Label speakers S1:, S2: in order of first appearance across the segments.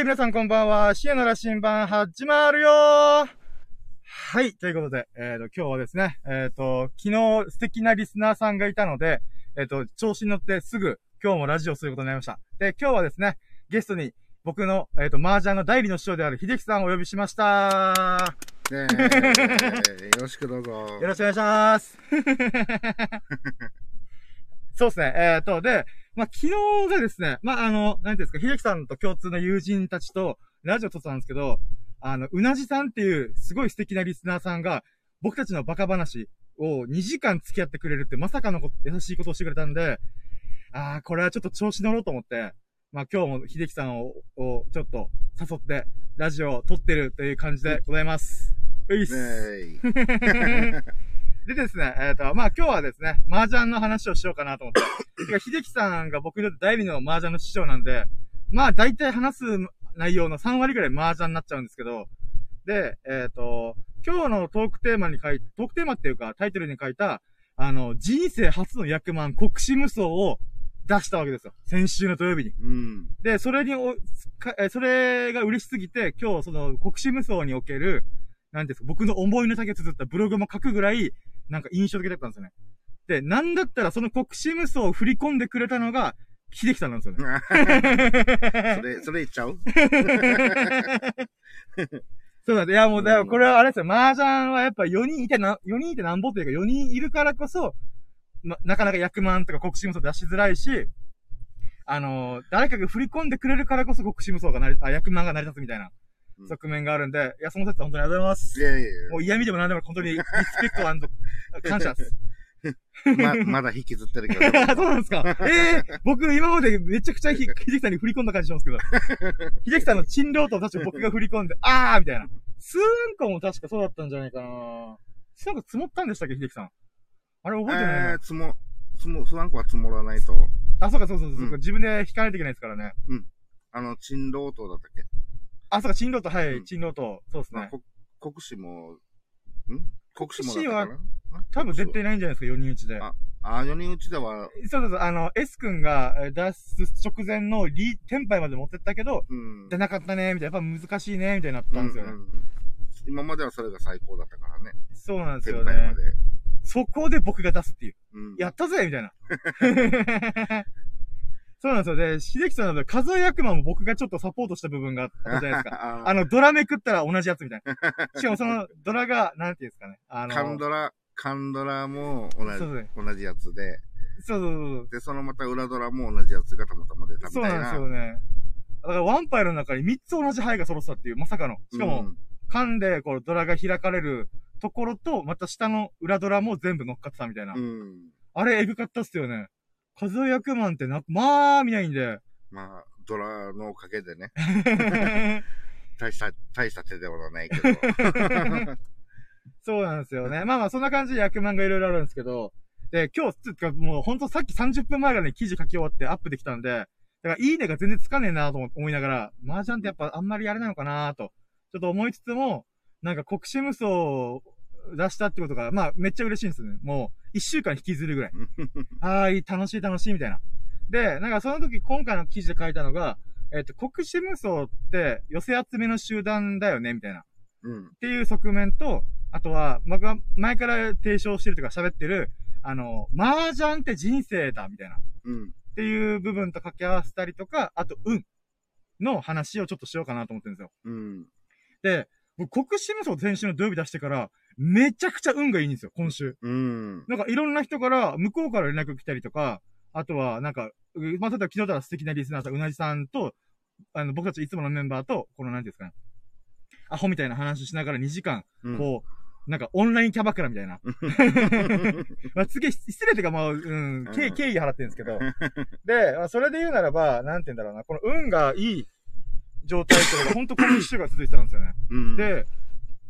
S1: い、皆さんこんばんは。シエナラ新版始まるよーはい、ということで、えっ、ー、と、今日はですね、えっ、ー、と、昨日素敵なリスナーさんがいたので、えっ、ー、と、調子に乗ってすぐ今日もラジオすることになりました。で、今日はですね、ゲストに僕の、えっ、と、麻雀の代理の師匠である秀樹さんをお呼びしましたね
S2: え、よろしくどうぞ。
S1: よろしくお願いします。そうですね。えっ、と、で、まあ、昨日がですね、まあ、あの、なんていうんですか、秀樹さんと共通の友人たちと、ラジオ撮ったんですけど、あの、うなじさんっていう、すごい素敵なリスナーさんが、僕たちのバカ話を2時間付き合ってくれるって、まさかの優しいことをしてくれたんで、ああ、これはちょっと調子乗ろうと思って、まあ今日も秀樹さんを、をちょっと誘って、ラジオを撮ってるという感じでございます。ういっす。でですね、えっ、ー、と、まあ今日はですね、麻雀の話をしようかなと思って。秀樹さんが僕にとって代理の麻雀の師匠なんで、まあ大体話す内容の3割ぐらい麻雀になっちゃうんですけど、で、えっ、ー、と、今日のトークテーマに書い、トークテーマっていうかタイトルに書いた、あの、人生初の役満国士無双を出したわけですよ。先週の土曜日に。
S2: うん。
S1: で、それにお、それが嬉しすぎて、今日その国士無双における、なんですか、僕の思いの丈綴ったブログも書くぐらい、なんか印象的だったんですよね。で、なんだったらその国士無双を振り込んでくれたのが、秀樹さんなんですよね。
S2: それ、それ言っちゃう？
S1: そうだ。いや、もう、だからこれはあれですよ。麻雀はやっぱ4人いてな、4人いてなんぼっていうか4人いるからこそ、ま、なかなか役満とか国士無双出しづらいし、あのー、誰かが振り込んでくれるからこそ国士無双がなり、あ、役満が成り立つみたいな。側面があるんで、いや、その説は本当にありがとうございます。
S2: いやいやいや。
S1: もう嫌味でも何でも本当にリスペクト 感謝です。
S2: ま、まだ引きずってるけど。
S1: そうなんですか。ええー、僕今までめちゃくちゃひ、秀樹さんに振り込んだ感じしますけど。秀樹さんの賃料と確か僕が振り込んで、あーみたいな。数円個も確かそうだったんじゃないかな。なんか積もったんでしたっけ、秀樹さん。あれ覚えてないえ
S2: ー、積も、積も、数円個は積もらないと。
S1: あ、そうかそうそうそう、うん、自分で引かないといけないですからね。
S2: うん。あの、賃料等だったっけ？
S1: あ、そうか、新郎と、はい、新郎と、そうですね。
S2: 国士も、ん？
S1: 国士も国士は、多分絶対ないんじゃないですか、4人打ちで。
S2: あ、あ、4人打ちでは。
S1: そうそうそう、あの、S 君が出す直前のリ、テンパイまで持ってったけど、うん、出なかったね、みたいな、やっぱ難しいね、みたいになったんですよね、うんうん。
S2: 今まではそれが最高だったからね。
S1: そうなんですよね。そこで僕が出すっていう。うん、やったぜみたいな。そうなんですよ。で、秀樹さんの数え役満も僕がちょっとサポートした部分があったじゃないですか。あの、ドラめくったら同じやつみたいな。しかもそのドラが、なんていうんですかね。
S2: あの、カンドラ、カンドラも同じ、ね、同じやつで。
S1: そうそうそう。
S2: で、そのまた裏ドラも同じやつがたまたま出たみたいな。
S1: そうなんですよね。だからワンパイの中に3つ同じ牌が揃ったっていう、まさかの。しかも、うん、缶でこうドラが開かれるところと、また下の裏ドラも全部乗っかってたみたいな。うん、あれ、エグかったっすよね。数え役満ってな、まあ、見ないんで。
S2: まあ、ドラのおかげでね。大した、大した手ではないけど。
S1: そうなんですよね。まあまあ、そんな感じで役満がいろいろあるんですけど、で、今日、つか、もうほんとさっき30分前ぐらいに記事書き終わってアップできたんで、だからいいねが全然つかねえなと思いながら、麻雀ってやっぱあんまりやれないのかなと、ちょっと思いつつも、なんか国士無双出したってことが、まあ、めっちゃ嬉しいんですよね。もう、一週間引きずるぐらい。はーい、楽しい楽しいみたいな。で、なんかその時、今回の記事で書いたのが、えっ、と、国士無双って寄せ集めの集団だよね、みたいな。うん。っていう側面と、あとは、僕が前から提唱してるとか喋ってる、あの、麻雀って人生だ、みたいな。うん。っていう部分と掛け合わせたりとか、あと、運の話をちょっとしようかなと思ってるんですよ。うん。で、僕、国士無双先週の土曜日出してから、めちゃくちゃ運がいいんですよ、今週。うん。なんかいろんな人から、向こうから連絡来たりとか、あとは、なんか、まあ、例えば昨日だら素敵なリスナーさん、うなじさんと、あの、僕たちいつものメンバーと、この、なんていうんですかね、アホみたいな話しながら2時間、うん、こう、なんかオンラインキャバクラみたいな。まあ、次、失礼というか、まあ、うん、敬敬意払ってるんですけど。で、まあ、それで言うならば、なんて言うんだろうな、この運がいい状態っていうのが、ほんとこの1週間続いてたんですよね。うん、で、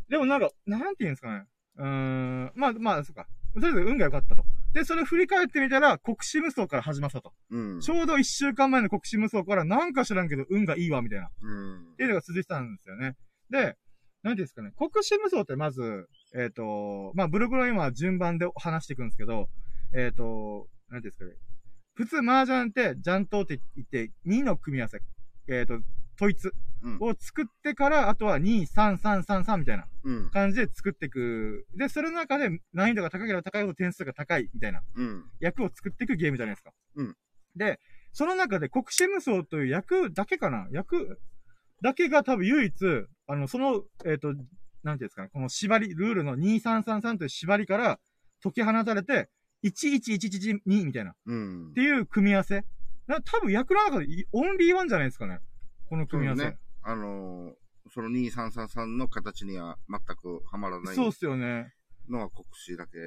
S1: でもなんか、なんて言うんですかね。うーん、まあ、まあ、そっか。とりあえず運が良かったと。で、それ振り返ってみたら、国士無双から始まったと。うん、ちょうど一週間前の国士無双から、なんか知らんけど、運がいいわ、みたいな。うん、っていうのが続いてたんですよね。で、何ですかね。国士無双ってまず、えっ、ー、と、まあ、ブログの今、順番で話していくんですけど、えっ、ー、と、何ですかね。普通、麻雀って、ジャントって言って、2の組み合わせ。えっ、ー、と、統一
S2: うん。
S1: を作ってから、あとは2、3、3、3、3みたいな
S2: うん。
S1: 感じで作っていく。で、それの中で難易度が高ければ高いほど点数が高いみたいな
S2: うん。
S1: 役を作っていくゲームじゃないですか。
S2: うん。
S1: で、その中で国士無双という役だけかな役だけが多分唯一、あの、その、えっ、と、なんていうんですかね、この縛り、ルールの2333という縛りから解き放たれて、11112みたいな、っ
S2: うん
S1: て。いう組み合わせ。な多分役の中でいオンリーワンじゃないですかね。この組み合わせ。
S2: ねあのーその2333の形には全くはまらない
S1: そうっすよね。
S2: のは国士だけ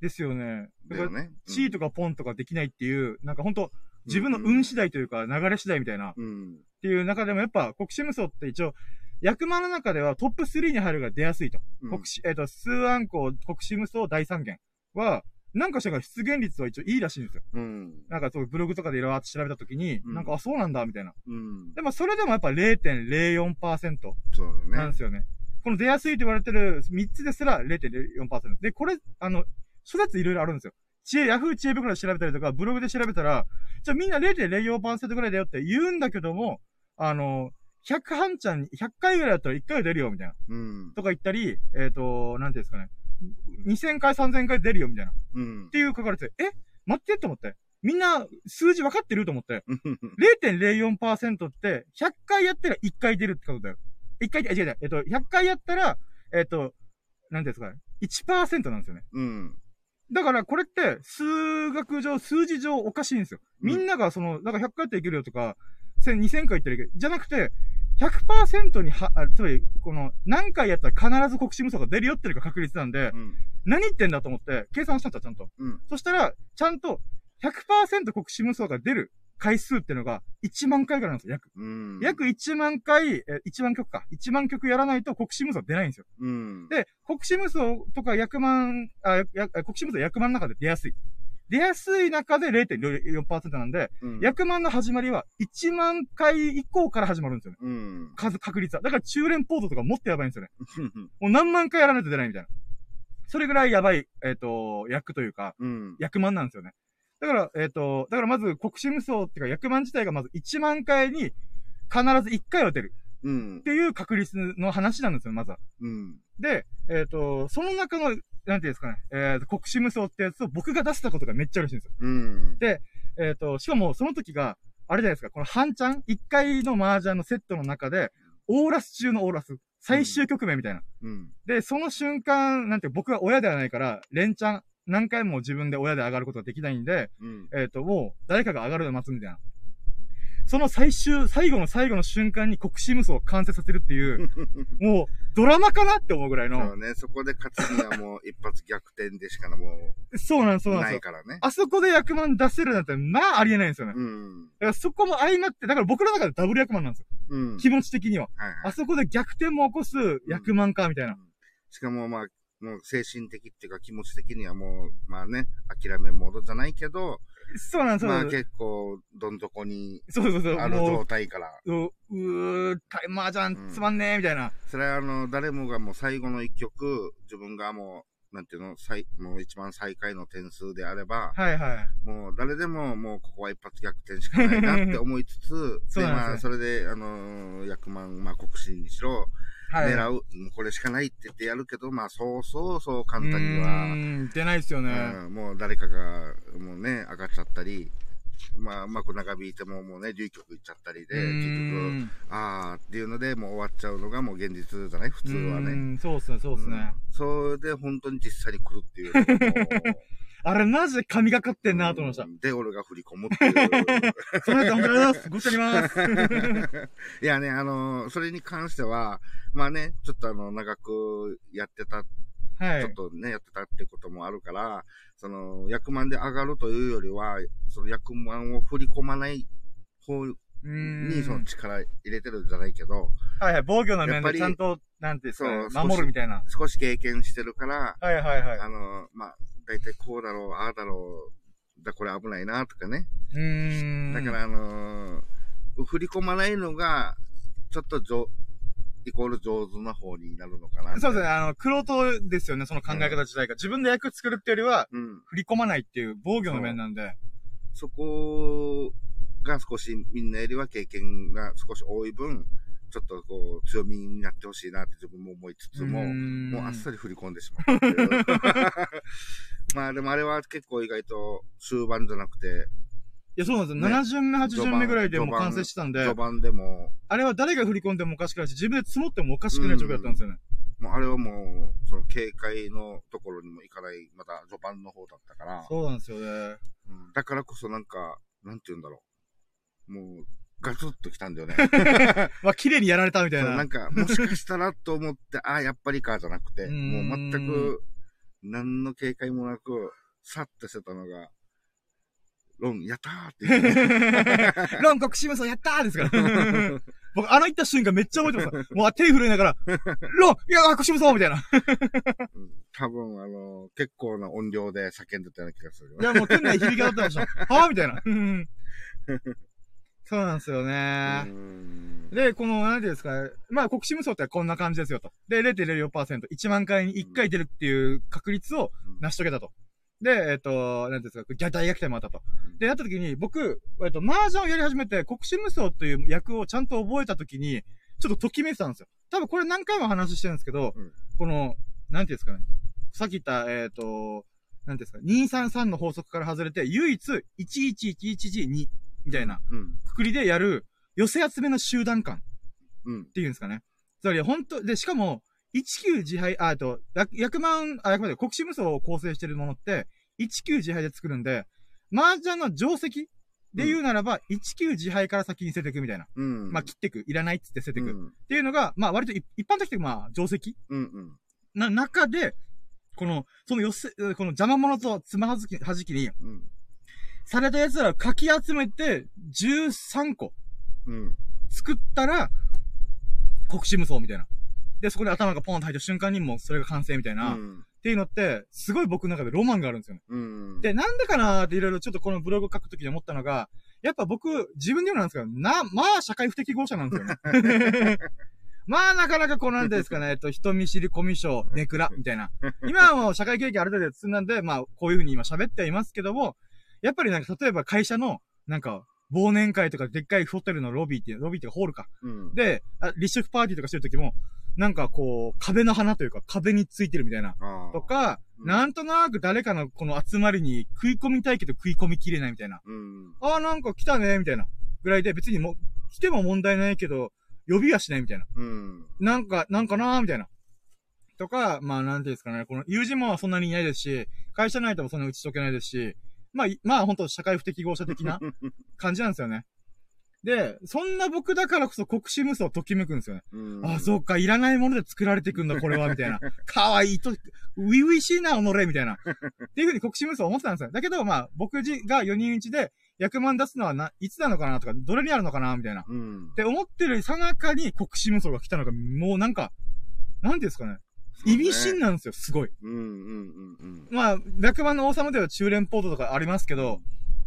S1: ですよね。だから、
S2: だよね。
S1: チーとかポンとかできないっていう、なんかほんと、自分の運次第というか、流れ次第みたいな、っ
S2: うん。
S1: ていう中でもやっぱ、国士無双って一応、役満の中ではトップ3に入るが出やすいと。
S2: うん。
S1: 国士、えっ、と、数案校、国士無双第3元は、なんかしたら出現率は一応いいらしいんですよ。
S2: うん。
S1: なんかそう、ブログとかでいろいろ調べたときに、
S2: うん
S1: なんか、あ、そうなんだ、みたいな。
S2: うん。
S1: でも、それでもやっぱ0.04%
S2: そうだね
S1: なんで。すよね。この出やすいと言われてる3つですら0.04%。で、これ、あの、諸説いろいろあるんですよ。知恵、ヤフー知恵袋で調べたりとか、ブログで調べたら、じゃあみんな0.04%ぐらいだよって言うんだけども、あの、100半ちゃんに、100回ぐらいだったら1回は出るよ、みたいな。
S2: うん。
S1: とか言ったり、えっ、と、なんていうんですかね。2000回、3000回出るよ、みたいな。っ
S2: うん
S1: て。いう書かれてて、え？待ってと思って。みんな、数字分かってると思って。
S2: うん。
S1: 0.04%って、100回やったら1回出るってことだよ。1回、あ、違う違う。えっと、100回やったら、えっと、なんていうんですかね。1%なんですよね。
S2: うん。
S1: だから、これって、数学上、数字上おかしいんですよ。
S2: うん
S1: みんなが、その、なんか100回やったらいけるよとか、1000、2000回やったらいける。じゃなくて、100%には、あつまり、この、何回やったら必ず国士無双が出るよっていうのが確率なんで、
S2: うん。
S1: 何言ってんだと思って、計算したんだ、ちゃんと。
S2: うん。
S1: そしたら、ちゃんと、100%国士無双が出る回数っていうのが、1万回ぐらいなんですよ、約。
S2: うん。
S1: 約1万回、え、1万曲か。1万曲やらないと国士無双出ないんですよ。
S2: うん。
S1: で、国士無双とか役満、あ、や、国士無双役満の中で出やすい。出やすい中で0.04%なんで、
S2: うん、
S1: 役満の始まりは1万回以降から始まるんですよね。
S2: うん。
S1: 数、確率は。だから中連ポートとかもっとやばいんですよね。もう何万回やらないと出ないみたいな。それぐらいやばい、えっ、と、役というか、
S2: うん。
S1: 役満なんですよね。だから、えっ、と、だからまず国士無双っていうか役満自体がまず1万回に必ず1回は出る
S2: うん
S1: っ。ていう確率の話なんですよ、まずは。
S2: うん。
S1: で、えっ、と、その中の、なんていうんですかね、えー、国士無双ってやつを僕が出したことがめっちゃ嬉しいんですよ。
S2: うん。
S1: えっ、と、しかもその時が、あれじゃないですか、この半チャン ?1 回の麻雀のセットの中で、オーラス中のオーラス。最終局面みたいな。
S2: うん。
S1: で、その瞬間、なんて僕は親ではないから、連チャン、何回も自分で親で上がることができないんで、
S2: うん。
S1: えっ、と、もう、誰かが上がるのを待つみたいな。その最終、最後の最後の瞬間に国士無双を完成させるっていう、もう、ドラマかなって思うぐらい
S2: そ
S1: の
S2: う。ね、そこで勝つにはもう一発逆転でしかも
S1: そうなんそう
S2: う
S1: なんですよ。
S2: ないからね。
S1: あそこで役満出せるなんて、まあありえないんですよね。だ
S2: うん。
S1: からそこも相まって、だから僕の中でダブル役満なんですよ。
S2: うん。
S1: 気持ち的には。
S2: はいはい
S1: あそこで逆転も起こす役満か、みたいな。
S2: しかもまあ、もう精神的っていうか気持ち的にはもう、まあね、諦めモードじゃないけど、
S1: そうなんですよ。
S2: まあ結構どん底に
S1: そうそうそう。
S2: ある状
S1: も
S2: 態から。
S1: う、う、うー、タイマーじゃん、つまんねえ、みたいな。
S2: それはあの、誰もがもう最後の一曲、自分がもう、なんていうの、最、もう一番最下位の点数であれば、
S1: はいはい。
S2: もう誰でももうここは一発逆転しかないなって思いつつ、
S1: そう
S2: で、
S1: なんですよ
S2: まあそれで、あのー、役満、まあ国士にしろ、
S1: はい。
S2: 狙う、もうこれしかないって言ってやるけど、まあそうそうそう簡単に
S1: う
S2: は、
S1: 出ないですよね。
S2: うん、もう誰かが、もうね、上がっちゃったり、まあ、うまく長引いてももうね、流局いっちゃったりで、結
S1: ん
S2: 局、あーっていうので、もう終わっちゃうのがもう現実じゃない？普通はね。
S1: んそうっすね、そうっすね。
S2: うんそれで本当に実際に来るっていう。
S1: あれマジで神がかってんなと思いました
S2: う。んで、俺が振り込むっていう。
S1: そのやつ本当にありがとうございます。ごちそうます。
S2: いやね、あの、それに関しては、まあね、ちょっとあの、長くやってた、
S1: はい。
S2: ちょっとね、やってたってこともあるから、その、役満で上がるというよりは、その役満を振り込まない方に、その力入れてるんじゃないけど、
S1: はいはい。防御の面
S2: やっぱり
S1: でちゃんと、なんていうんですか守るみたいな。
S2: 少し経験してるから、
S1: はいはいはい。
S2: あの、まあ、大体こうだろう、ああだろう、だ、これ危ないな、とかね。
S1: うーん。
S2: だから、あのー振り込まないのが、ちょっと上、イコール上手な方になるのかな。
S1: そうですね。あの、黒人ですよね、その考え方自体が。自分で役作るってよりは、
S2: うん。
S1: 振り込まないっていう防御の面なんで。
S2: そこが少しみんなよりは経験が少し多い分、ちょっとこう強みになってほしいなって自分も思いつつも、もうあっさり振り込んでしまうっていう。まあでもあれは結構意外と終盤じゃなくて、
S1: いや、そうなんですよ。
S2: ね
S1: 7巡目、8巡目ぐらいでもう完成してたんで
S2: 序、盤でも、
S1: あれは誰が振り込んでもおかしくないし、自分で積もってもおかしくない状況だったんですよね。
S2: もうあれはもう、その警戒のところにも行かない、また序盤の方だったから、
S1: そうなんですよね。
S2: うんだからこそなんか、なんて言うんだろう。もう、ガツッと来たんだよね。
S1: まあ、綺麗にやられたみたいな。
S2: なんか、もしかしたらと思って、あ あ、やっぱりかじゃなくて、もう全く、何の警戒もなく、さってしてたのが、ロン、やったーって言って。
S1: ロン国士無双やったーですから。僕、あの言った瞬間めっちゃ覚えてます。もう手震えながら、ロンいや、国士無双みたいな。
S2: うん多分、あの、結構な音量で叫んでたような気がするよ
S1: い。や、もう店内響き渡ってました。はぁみたいな。うんそうなんですよね。
S2: うん
S1: で、この、なんていうんですか、まあ、国士無双ってこんな感じですよと。で、0.04%、1万回に1回出るっていう確率を成し遂げたと。で、えっ、と、なんですか、逆大逆転もあったと。で、やった時に、僕、えっ、と、麻雀をやり始めて、国士無双という役をちゃんと覚えた時に、ちょっとときめいてたんですよ。多分これ何回も話してるんですけど、
S2: うん
S1: この、なんていうんですかね。さっき言った、えっ、と、なんていうんですか、233の法則から外れて、唯一、11112みたいな、
S2: うん。
S1: くくりでやる、寄せ集めの集団感。
S2: うん。
S1: っていうんですかね。つまり、本当で、しかも、19自敗、あ、あと、役役満、あ、役満で国士無双を構成しているものって、19自敗で作るんで、麻雀の定石で言うならば、19自敗から先に捨てていくみたいな。
S2: うん。
S1: まあ、切っていく、いらないっつって捨てていく。っ
S2: うん。
S1: ていうのが、まあ、割と一一般的に、まあ、定石
S2: うん。うん。
S1: な中で、この、その寄せ、この邪魔者とつまはじき、はじきに、
S2: うん。
S1: された奴らをかき集めて、13個
S2: うん。
S1: 作ったら、国士無双みたいな。で、そこで頭がポンと入った瞬間にもうそれが完成みたいな。っ
S2: うん。
S1: ていうのって、すごい僕の中でロマンがあるんですよね。
S2: うん。
S1: で、なんでかなーっていろいろちょっとこのブログを書くときに思ったのが、やっぱ僕、自分で言うのなんですけど、な、まあ、社会不適合者なんですよね。まあ、なかなかこうなんですかね、えっと、人見知り、コミュ障、ネクラ、みたいな。今はもう社会経験ある程度積んだんで、まあ、こういうふうに今喋ってはいますけども、やっぱりなんか、例えば会社の、なんか、忘年会とかでっかいホテルのロビーっていう、ロビーっていうかホールか。
S2: うん。
S1: で、あ立食パーティーとかしてるときも、なんかこう、壁の花というか壁についてるみたいな。とか、
S2: うん
S1: なんとなく誰かのこの集まりに食い込みたいけど食い込みきれないみたいな。
S2: うん。
S1: ああ、なんか来たね、みたいな。ぐらいで別にもう、来ても問題ないけど、呼びはしないみたいな。
S2: うん。
S1: なんか、なんかなーみたいな。とか、まあなんていうんですかね、この友人もそんなにいないですし、会社内でもそんな打ち解けないですし、まあ、い まあ本当社会不適合者的な感じなんですよね。で、そんな僕だからこそ国士無双をときめくんですよね。
S2: うん。
S1: あ、そうか、いらないもので作られていくんだ、これは、みたいな。かわいいと、ウィウィしいな、己、みたいな。っていうふうに国士無双思ってたんですよ。だけど、まあ、僕自が4人打ちで、役満出すのはな、いつなのかなとか、どれにあるのかな、みたいな。っ
S2: うん。
S1: て思ってるさなかに国士無双が来たのが、もうなんか、なんていうんですかね。意味深なんですよ、すごい。
S2: うんうんうんうん。
S1: まあ、役満の王様では中連ポートとかありますけど、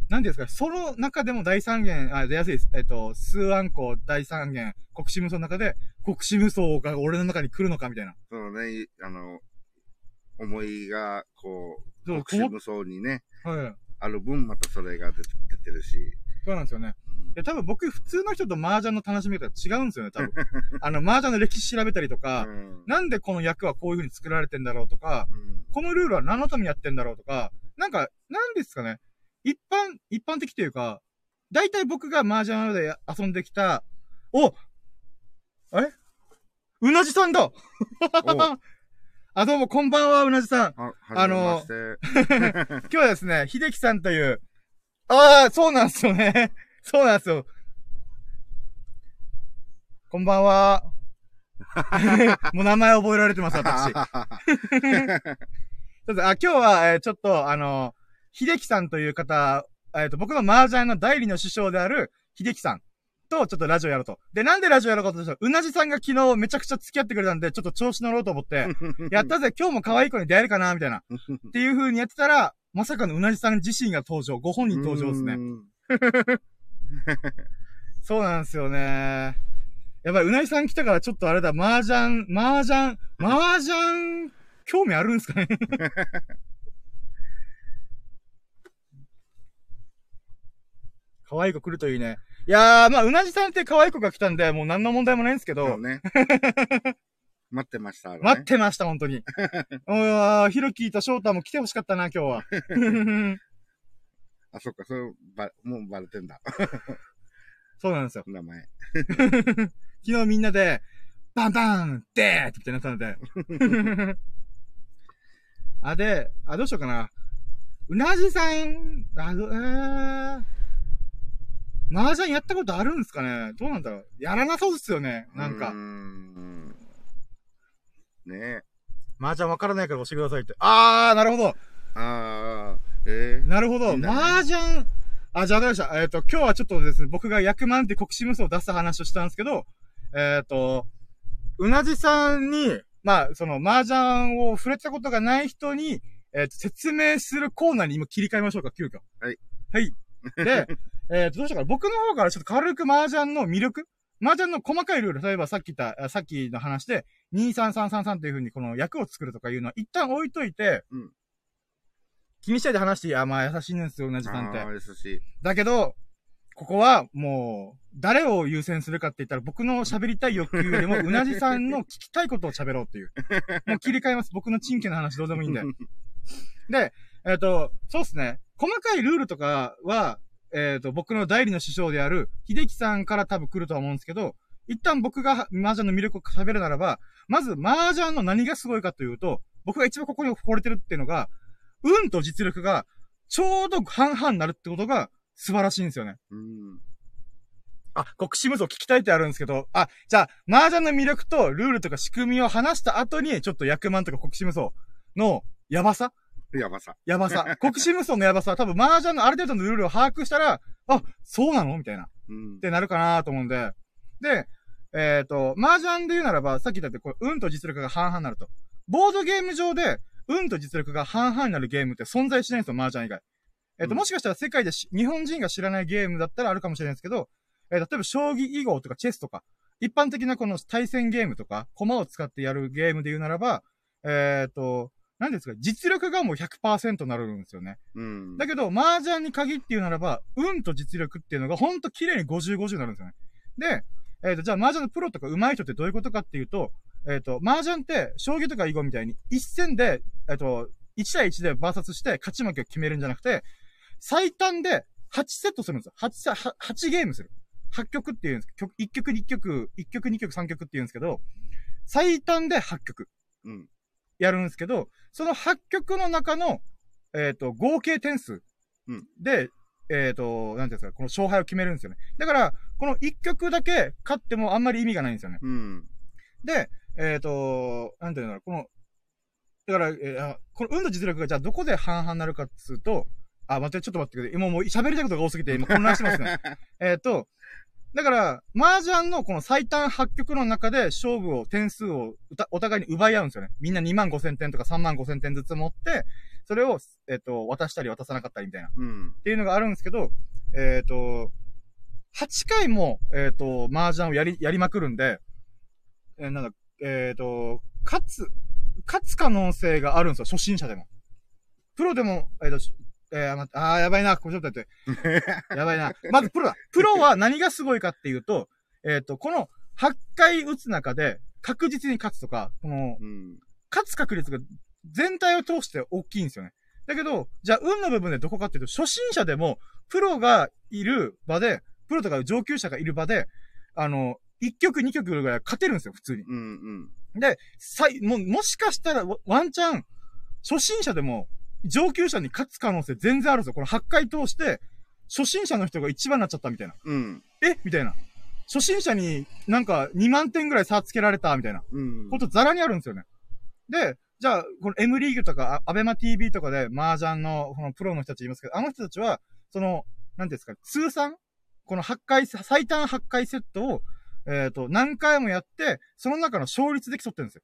S1: なんですか、その中でも第三元、あ、出やすいです。えっと、数案項第三元、国士無双の中で、国士無双が俺の中に来るのかみたいな。
S2: そのね、あの、思いが、こう、
S1: そう
S2: 国士無双にね、
S1: はい。
S2: ある分、またそれが出てるし。
S1: そうなんですよね。で、多分僕、普通の人と麻雀の楽しみ方が違うんですよね、多分。あの、麻雀の歴史調べたりとか、
S2: うん。
S1: なんでこの役はこういう風に作られてんだろうとか、
S2: うん
S1: このルールは何のためにやってんだろうとか、なんか、なんですかね。一般、一般的というか、大体僕が麻雀で遊んできた、おあれ？うなじさんだ あ、どうも、こんばんは、うなじさん。
S2: あ、
S1: あの。今日はですね、秀樹さんという、ああ、そうなんですよね。そうなんですよ。こんばんは。もう名前覚えられてます、私。そうあ、今日は、えーちょっと、あの、秀樹さんという方、えっ、と、僕の麻雀の代理の師匠である秀樹さんと、ちょっとラジオやろうと。で、なんでラジオやろうかとしたら、うなじさんが昨日めちゃくちゃ付き合ってくれたんで、ちょっと調子乗ろうと思って、やったぜ、今日も可愛い子に出会えるかな、みたいな。っていう風にやってたら、まさかのうなじさん自身が登場。ご本人登場ですね
S2: う。ん
S1: そうなんですよね。やばい、うなじさん来たからちょっとあれだ、麻雀、麻雀、麻雀、興味あるんですかね？可愛い子来るといいね。いやー、まあ、うなじさんって可愛い子が来たんで、もう何の問題もないんですけど、
S2: そうね。待ってました、ね。
S1: 待ってました、本当に。うわーひろきと翔太も来てほしかったな、今日は。
S2: あ、そっか、それ、ば、もうバレてんだ。
S1: そうなんですよ。
S2: 名前。
S1: 昨日みんなで、バンバンでーってなったので。あ、で、あ、どうしようかな。うなじさん、あ、ど、えー、麻雀やったことあるんですかねどうなんだろうやらなそうですよね。なんか
S2: うー。ん。ねえ。
S1: 麻雀わからないから教えてくださいって。あー、なるほど。
S2: ああ、ええ
S1: なるほど。麻雀、あ、じゃあわかりました。えっ、と、今日はちょっとですね、僕が役満って国士無双を出す話をしたんですけど、えっ、と、うなじさんに、まあ、その、麻雀を触れたことがない人に、えっ、と、説明するコーナーに今切り替えましょうか、急遽。
S2: はい。
S1: はい。で、えっ、と、どうしようかな。僕の方からちょっと軽く麻雀の魅力麻雀の細かいルール、例えばさっき言った、あさっきの話で、23333っていう風にこの役を作るとかいうのは一旦置いといて、
S2: うん
S1: 気にしないで話していい、あ、まあ優しいんですよ、うなじさんって
S2: あ。あ、優しい。だ
S1: だけど、ここはもう、誰を優先するかって言ったら、僕の喋りたい欲求よりも、うなじさんの聞きたいことを喋ろうっていう。もう切り替えます。僕のチンケな話どうでもいいんで。で、えっ、と、そうですね。細かいルールとかは、えっ、と、僕の代理の師匠である、秀樹さんから多分来るとは思うんですけど、一旦僕が麻雀の魅力を喋るならば、まず麻雀の何がすごいかというと、僕が一番ここに惚れてるっていうのが、運と実力がちょうど半々になるってことが素晴らしいんですよね。
S2: うん。
S1: あ、国士無双聞きたいってあるんですけど、あ、じゃあ、麻雀の魅力とルールとか仕組みを話した後に、ちょっと役満とか国士無双のやばさ
S2: やばさ。
S1: やばさ。国士無双のやばさは多分麻雀のある程度のルールを把握したら、あ、そうなの？みたいな。っ
S2: うん。
S1: てなるかなと思うんで。で、えっ、と、麻雀で言うならば、さっき言ったって、これ、運と実力が半々になると。ボードゲーム上で、運と実力が半々になるゲームって存在しないんですよ、麻雀以外。えっ、と、
S2: うん
S1: もしかしたら世界でし日本人が知らないゲームだったらあるかもしれないですけど、えー例えば将棋囲碁とかチェスとか、一般的なこの対戦ゲームとか、駒を使ってやるゲームで言うならば、えっ、と、何ですか、実力がもう100%になるんですよね。
S2: うん。
S1: だけど、麻雀に限って言うならば、運と実力っていうのがほんと綺麗に50-50になるんですよね。で、えっ、と、じゃあ麻雀のプロとか上手い人ってどういうことかっていうと、えっ、と、麻雀って、将棋とか囲碁みたいに、一戦で、えっ、と、1対1でバーサスして勝ち負けを決めるんじゃなくて、最短で8セットするんですよ。8セ、8, 8ゲームする。8曲っていうんです曲、1曲2曲、1曲2曲3曲って言うんですけど、最短で8曲。
S2: うん。
S1: やるんですけど、その8曲の中の、えっ、と、合計点数
S2: うん
S1: で、えっ、と、なんていうんですか、この勝敗を決めるんですよね。だから、この1曲だけ勝ってもあんまり意味がないんですよね。
S2: うん。
S1: で、えっ、と、なんていうんだろう、この、だから、えーあこの運の実力がじゃあどこで半々になるかっつうと、あ、待って、ちょっと待ってください。今もう喋りたいことが多すぎて、今混乱してますね。えっと、だから、麻雀のこの最短8曲の中で勝負を、点数をお互いに奪い合うんですよね。みんな2万5千点とか3万5千点ずつ持って、それを、えっ、と、渡したり渡さなかったりみたいな。っ
S2: うん。
S1: ていうのがあるんですけど、えっ、と、8回も、えっ、と、麻雀をやり、やりまくるんで、えーなんだ、えっ、と、勝つ、勝つ可能性があるんですよ、初心者でも。プロでも、えっ、と、しえー、待って、あー、やばいな、これちょっと待って。やばいな。まずプロだ。プロは何がすごいかっていうと、えっ、と、この8回打つ中で確実に勝つとか、この、
S2: うん。
S1: 勝つ確率が全体を通して大きいんですよね。だけど、じゃあ運の部分でどこかっていうと、初心者でも、プロがいる場で、プロとか上級者がいる場で、あの、1曲2曲ぐらい勝てるんですよ、普通に。
S2: うん。うん。
S1: で、さい、も、もしかしたらワワンチャン、初心者でも、上級者に勝つ可能性全然あるんですよ。この8回通して、初心者の人が一番になっちゃったみたいな。
S2: うん。
S1: え？みたいな。初心者になんか2万点ぐらい差つけられたみたいな。
S2: うん。
S1: ことザラにあるんですよね。で、じゃあ、この M リーグとか、あアベマ TV とかで麻雀の、このプロの人たちいますけど、あの人たちは、その、なんですか、通算？この8回、最短8回セットを、えっ、と、何回もやって、その中の勝率で競ってるんですよ。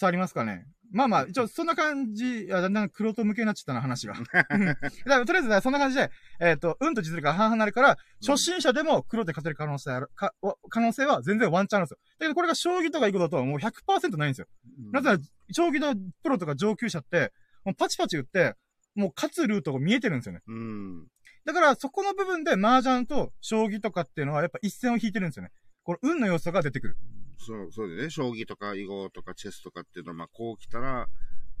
S1: 伝わりますかね？まあまあ、一応、そんな感じ、あだんだん黒と向けになっちゃったな、話が。うんだからとりあえず、そんな感じで、えっ、と、運と実力が半々になるから、初心者でも黒で勝てる可能性ある、か、わ可能性は全然ワンチャンあるんですよ。だけどこれが将棋とか囲碁だともう100%ないんですよ。なぜなら、将棋のプロとか上級者って、もうパチパチ打って、もう勝つルートが見えてるんですよね。
S2: うん。
S1: だから、そこの部分で麻雀と将棋とかっていうのはやっぱ一線を引いてるんですよね。この運の要素が出てくる。
S2: そう、そうでね、将棋とか囲碁とかチェスとかっていうのは、まあ、こう来たら、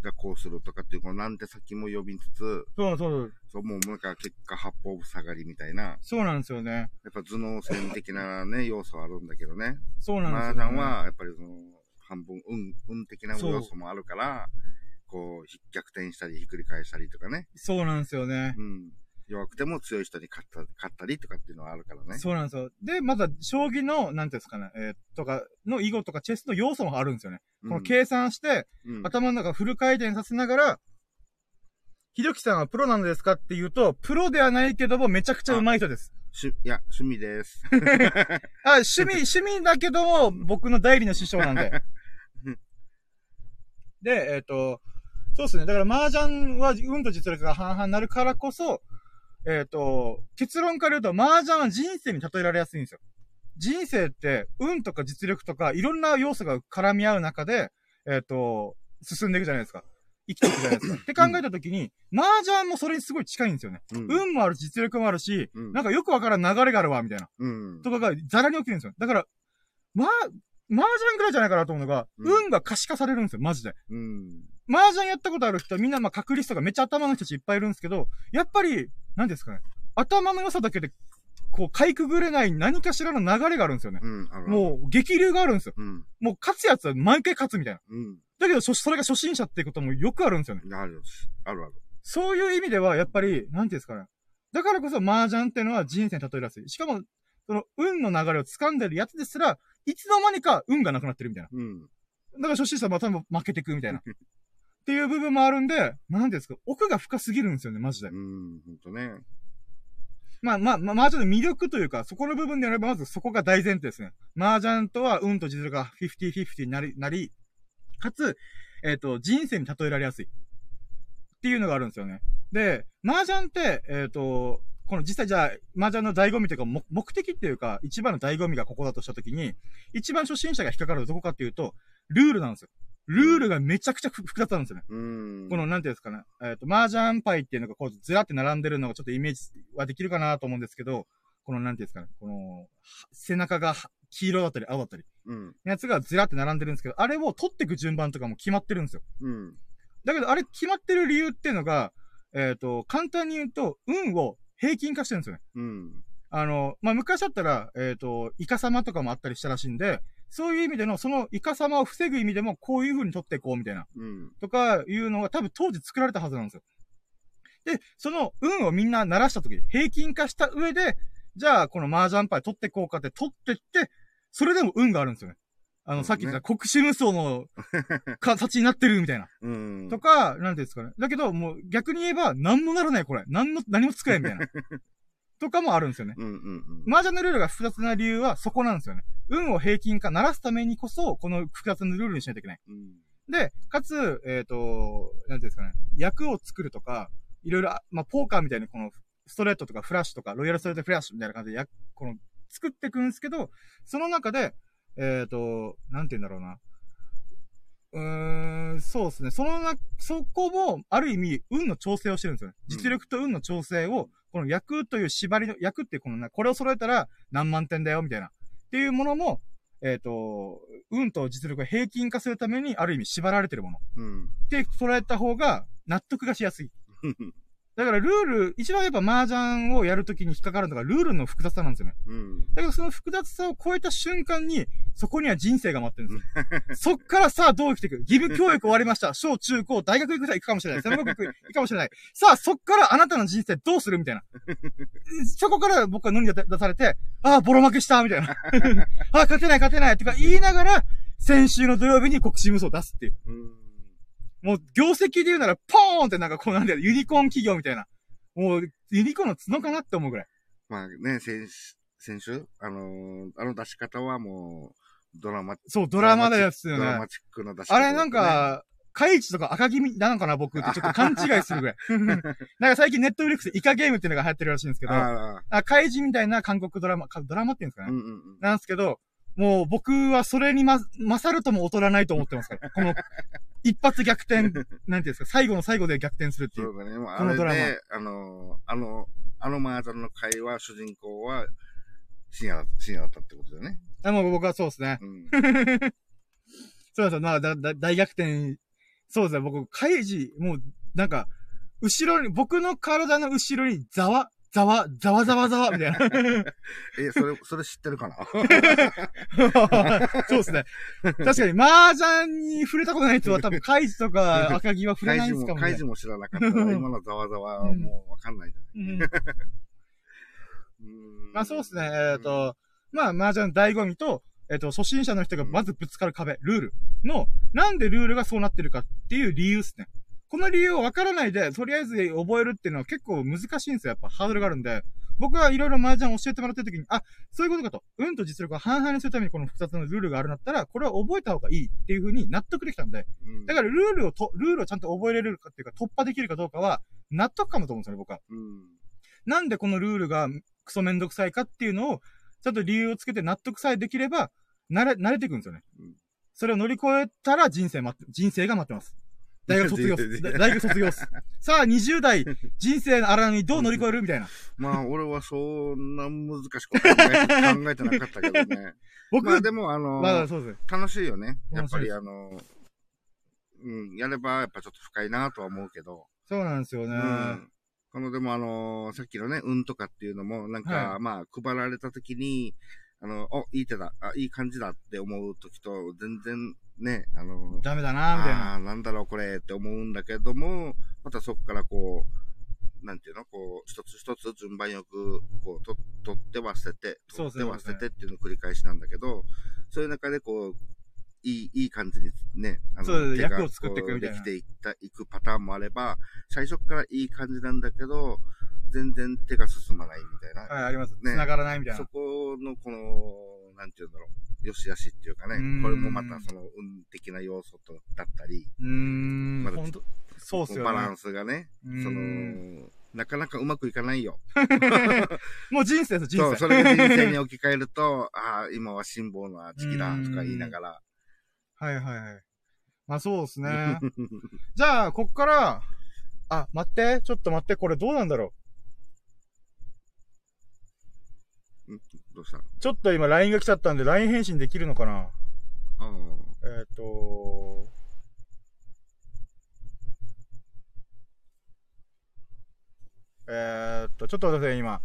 S2: じゃあこうするとかっていう、このなんて先も呼びつつ、
S1: そうそう。
S2: そう、もうなんか結果八方塞がりみたいな、
S1: そうなんですよね。
S2: やっぱ頭脳戦的なね、要素はあるんだけどね。
S1: そうなんです
S2: 麻
S1: よ、ね。
S2: 雀は、やっぱりその、半分、運、運的な要素もあるから、こう、逆転したり、ひっくり返したりとかね。
S1: そうなんですよね。
S2: うん。弱くても強い人に勝った、勝ったりとかっていうのはあるからね。
S1: そうなんですよ。で、まだ、将棋の、なんていうんですかね、えーとか、の囲碁とかチェスの要素もあるんですよね。
S2: うん
S1: この計算して、
S2: うん
S1: 頭の中フル回転させながら、ひどきさんはプロなのですかって言うと、プロではないけども、めちゃくちゃ上手い人です。
S2: しいや、趣味です。
S1: あ、趣味、趣味だけども、僕の代理の師匠なんで。で、えっ、と、そうですね。だから麻雀は運と実力が半々になるからこそ、えっ、と、結論から言うと、麻雀は人生に例えられやすいんですよ。人生って、運とか実力とか、いろんな要素が絡み合う中で、えっ、と、進んでいくじゃないですか。生きていくじゃないですか。って考えたときに、麻雀もそれにすごい近いんですよね。
S2: うん。
S1: 運もあるし、実力もあるし、
S2: うん
S1: なんかよくわからん流れがあるわ、みたいな。
S2: うん。
S1: とかがザラに起きるんですよ。だから、ま、麻雀ぐらいじゃないかなと思うのが、
S2: うん
S1: 運が可視化されるんですよ、マジで。
S2: うん。
S1: 麻雀やったことある人はみんなまあ確率とかめっちゃ頭の人たちいっぱいいるんですけど、やっぱり、何ですかね。頭の良さだけで、こう、かいくぐれない何かしらの流れがあるんですよね。
S2: うん。
S1: もう、激流があるんですよ。
S2: うん。
S1: もう、勝つやつは毎回勝つみたいな。
S2: うん。
S1: だけど、そそれが初心者っていうこともよくあるんですよね。
S2: あるあるある。
S1: そういう意味では、やっぱり、なんていうんですかね。だからこそ、麻雀っていうのは人生に例えやすい。しかも、その、運の流れを掴んでるやつですら、いつの間にか運がなくなってるみたいな。
S2: うん。
S1: だから初心者はまた負けてくみたいな。っていう部分もあるんで、なんですか、奥が深すぎるんですよね、マジで。
S2: うん。ほんとね。
S1: まあまあ、まあ、麻雀の魅力というか、そこの部分であれば、まずそこが大前提ですね。麻雀とは運と実力が50-50になり、なり、かつ、えっ、と、人生に例えられやすい。っていうのがあるんですよね。で、麻雀って、えっ、と、この実際じゃあ、麻雀の醍醐味というか、も目的っていうか、一番の醍醐味がここだとしたときに、一番初心者が引っかかるのはどこかっていうと、ルールなんですよ。ルールがめちゃくちゃふ複雑なんですよね。
S2: うん。
S1: この、なんていうんですかね。えっ、と、麻雀牌っていうのがこう、ずらって並んでるのがちょっとイメージはできるかなと思うんですけど、この、なんていうんですかね。この、は背中がは黄色だったり青だったり、
S2: うん。
S1: のやつがずらって並んでるんですけど、あれを取っていく順番とかも決まってるんですよ。
S2: うん。
S1: だけど、あれ決まってる理由っていうのが、えっ、と、簡単に言うと、運を平均化してるんですよね。
S2: うん。
S1: あの、まあ、昔だったら、えっ、と、イカ様とかもあったりしたらしいんで、そういう意味での、そのイカ様を防ぐ意味でも、こういう風に取っていこうみたいな。
S2: うん。
S1: とかいうのが多分当時作られたはずなんですよ。で、その運をみんな鳴らした時、平均化した上で、じゃあこの麻雀牌取っていこうかって取ってって、それでも運があるんですよね。あの、さっき言った国士無双の形になってるみたいな。
S2: うん。
S1: とか、なんていうんですかね。だけど、もう逆に言えば、何もならないこれ。何の、何も作れんみたいな。とかもあるんですよね。
S2: うんうんうん。
S1: 麻雀のルールが複雑な理由はそこなんですよね。運を平均化、鳴らすためにこそ、この複雑なルールにしないといけない。
S2: うん。
S1: で、かつ、えっ、と、なんていうんですかね、役を作るとか、いろいろ、あまあ、ポーカーみたいにこの、ストレートとかフラッシュとか、ロイヤルストレートフラッシュみたいな感じで、や、この、作っていくんですけど、その中で、えっ、と、なんて言うんだろうな。うーん、そうですね。そのな、そこも、ある意味、運の調整をしてるんですよね。実力と運の調整を、この役という縛りの、役ってこのな、これを揃えたら何万点だよ、みたいな。っていうものも、えっ、と、運と実力を平均化するために、ある意味縛られてるもの。
S2: うん。
S1: って捉えた方が納得がしやすい。だからルール、一番やっぱ麻雀をやるときに引っかかるのがルールの複雑さなんですよね。
S2: うん。
S1: だけどその複雑さを超えた瞬間に、そこには人生が待ってるんですよ。そっからさあどう生きていく義務教育終わりました。小中高、大学行く行くかもしれない。専門学校行くかもしれない。さあそっからあなたの人生どうするみたいな。そこから僕は何が出されて、ああ、ボロ負けしたみたいな。ああ、勝てない勝てないとか言いながら、先週の土曜日に国士無双を出すっていう。
S2: うん。
S1: もう、業績で言うなら、ポーンってなんかこうなんだよ、ユニコーン企業みたいな。もう、ユニコーンの角かなって思うぐらい。
S2: まあね、先週、先週？あのーあの出し方はもう、ドラマ、
S1: そう、ドラマですよね
S2: ドラマ。チックな出し方、
S1: あれなん、か、カイチとか赤気味なのかな僕ってちょっと 勘違いするぐらい。なんか最近ネットフリックスでイカゲームっていうのが流行ってるらしいんですけど、あカイジみたいな韓国ドラマ、かドラマっていうんですかね。
S2: うんうんうん。
S1: なんですけど、もう僕はそれにま、勝るとも劣らないと思ってますから。この、一発逆転、なんていうんですか、最後の最後で逆転するっていう。
S2: そうだね。もうあ
S1: このドラマ
S2: れで、あの、あの、あの麻雀の会話、主人公は、深夜だ、深夜だったってことだよね。
S1: あもう僕はそうですね。
S2: うん。
S1: そうですよ。まあ、だ、だ、大逆転。そうですね。僕、カイジ、もう、なんか、後ろに、僕の体の後ろに、ざわ、ざわ、ざわざわざわ、みたいな。
S2: え、それ、それ知ってるかな？
S1: そうですね。確かに、麻雀に触れたことない人は多分、カイジとか 赤木は触れないんですかもね
S2: カイジ。も知らなかったら、今のざわざわはもうわかんないんじゃ
S1: うん
S2: ないうん
S1: まあそうですね。えっ、と、まあ麻雀の醍醐味と、えっ、と、初心者の人がまずぶつかる壁、ルールの、なんでルールがそうなってるかっていう理由ですね。この理由をわからないで、とりあえず覚えるっていうのは結構難しいんですよ。やっぱハードルがあるんで。僕はいろいろ麻雀を教えてもらってる時に、あ、そういうことかと。運と実力を半々にするためにこの複雑なルールがあるんだったら、これは覚えた方がいいっていう風に納得できたんで。
S2: うん
S1: だからルールをと、ルールをちゃんと覚えれるかっていうか突破できるかどうかは、納得かもと思うんですよね、僕は。
S2: うん。
S1: なんでこのルールがクソめんどくさいかっていうのを、ちゃんと理由をつけて納得さえできれば、慣れ、慣れていくんですよね。
S2: うん
S1: それを乗り越えたら人生待って、人生が待ってます。大学卒業っす。大学卒業っす。さあ、20代、人生の荒波どう乗り越える？みたいな。
S2: まあ、俺はそんな難しく考えてなかったけどね。
S1: 僕、
S2: まあでも、あの、
S1: まあそうです。
S2: 楽しいよね。やっぱり
S1: 楽
S2: あの、うん、やればやっぱちょっと深いなとは思うけど。
S1: そうなんですよね。
S2: うん。このでもあの、さっきのね、運とかっていうのも、なんか、
S1: は
S2: まあ、配られた時に、あの、お、いい手だ、あ、いい感じだって思う時と、全然ね、あの、
S1: ダメだなみたいな。
S2: あなんだろうこれって思うんだけども、またそこからこう、なんていうのこう、一つ一つ順番よく、こう、と、取って忘れて、
S1: そう
S2: 取って
S1: ですね
S2: 忘れてっていうのを繰り返しなんだけど、そういう中でこう、いい、いい感じにね、あ
S1: そうです
S2: 手が
S1: 役を作っていくみたいな
S2: できていった、いくパターンもあれば、最初からいい感じなんだけど、全然手が進まないみたいな。
S1: はい、あります。
S2: ね
S1: 繋がらないみたい
S2: そ
S1: な。
S2: この、この、なんていうんだろう、よしあしっていうかねこれもまたその運的な要素とだったり、
S1: うーん、
S2: まだ
S1: そうっすよね。
S2: バランスがね、その、なかなかうまくいかないよ。
S1: もう人生です、人
S2: そう、
S1: 生。
S2: それが人生に置き換えると、ああ、今は辛抱な時期だとか言いながら。
S1: はいはいはい。まあそうですね。じゃあ、こっから、あ、待って、ちょっと待って、これどうなんだろ
S2: どうした
S1: う。ちょっと今 LINE が来ちゃったんで、LINE 返信できるのかな？
S2: あ
S1: えっ、とえっと、ちょっと待ってください、今。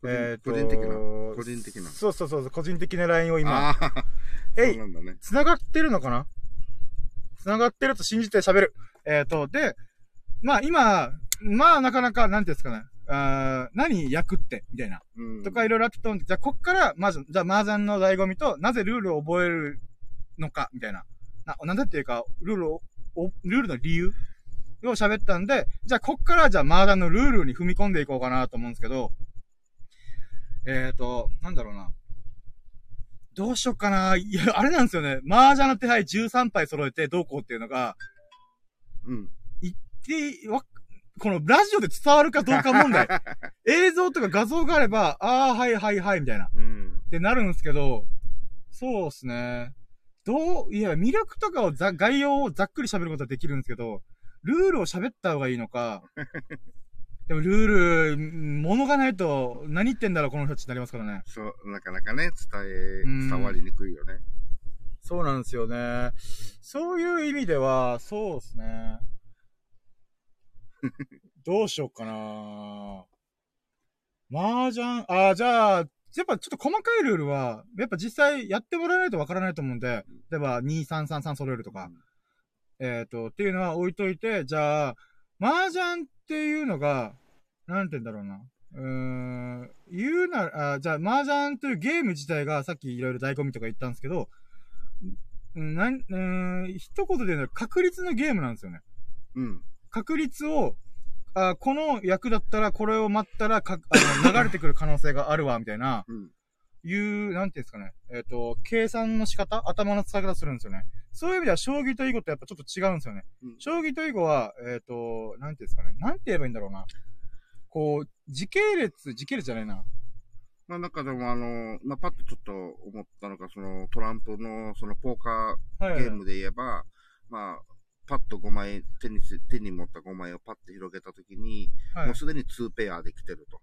S2: 個
S1: え
S2: 人
S1: ーと
S2: 個人的な、個人的な。
S1: そうそうそう、個人的な LINE を今、えい
S2: ね。
S1: 繋がってるのかな？繋がってると信じて喋る。えっ、と、で、まあ今、まあなかなか、なんていうんですかね。あー何役ってみたいな。
S2: うん。
S1: とかいろいろあったと思うんで、じゃあこっから、まず、じゃあ麻雀の醍醐味と、なぜルールを覚えるのか、みたいな。な、なんだっていうか、ルールを、おルールの理由を喋ったんで、じゃあこっから、じゃあ麻雀のルールに踏み込んでいこうかなと思うんですけど、えっ、ー、と、なんだろうな。どうしよっかな。いや、あれなんですよね。麻雀の手配13杯揃えてどうこうっていうのが、
S2: うん。
S1: で、わ、このラジオで伝わるかどうか問題。映像とか画像があれば、ああ、はいはいはい、みたいな。
S2: うん。
S1: ってなるんですけど、そうですね。どう、いや、魅力とかをざ、概要をざっくり喋ることはできるんですけど、ルールを喋った方がいいのか、でもルール、物がないと、何言ってんだろう、この人たちになりますからね。
S2: そう、なかなかね、伝え、
S1: うん
S2: 伝わりにくいよね。
S1: そうなんですよね。そういう意味では、そうですね。どうしようかな麻雀、あ、じゃあ、やっぱちょっと細かいルールは、やっぱ実際やってもらわないとわからないと思うんで、例えば2333揃えるとか、えっ、と、っていうのは置いといて、じゃあ、麻雀っていうのが、なんて言うんだろうな。うーん、言うなら、あじゃあ、麻雀というゲーム自体が、さっきいろいろ醍醐味とか言ったんですけど、うんなん、うーん、一言で言うなら確率のゲームなんですよね。
S2: うん。
S1: 確率を、あこの役だったら、これを待ったらか、あの、流れてくる可能性があるわ、みたいな、
S2: うん。
S1: いう、なんていうんですかね。えっ、と、計算の仕方頭の使い方するんですよね。そういう意味では、将棋と囲碁ってやっぱちょっと違うんですよね。
S2: うん
S1: 将棋と囲碁は、えっ、と、なんていうんですかね。なんて言えばいいんだろうな。こう、時系列、時系列じゃないな。
S2: まあなんかでもあの、まあパッとちょっと思ったのが、そのトランプのそのポーカ
S1: はい
S2: ーゲームで言えば、まあ、パッと5枚、手にす、手に持った5枚をパッと広げたときに、
S1: はい
S2: もうすでに2ペアできてると。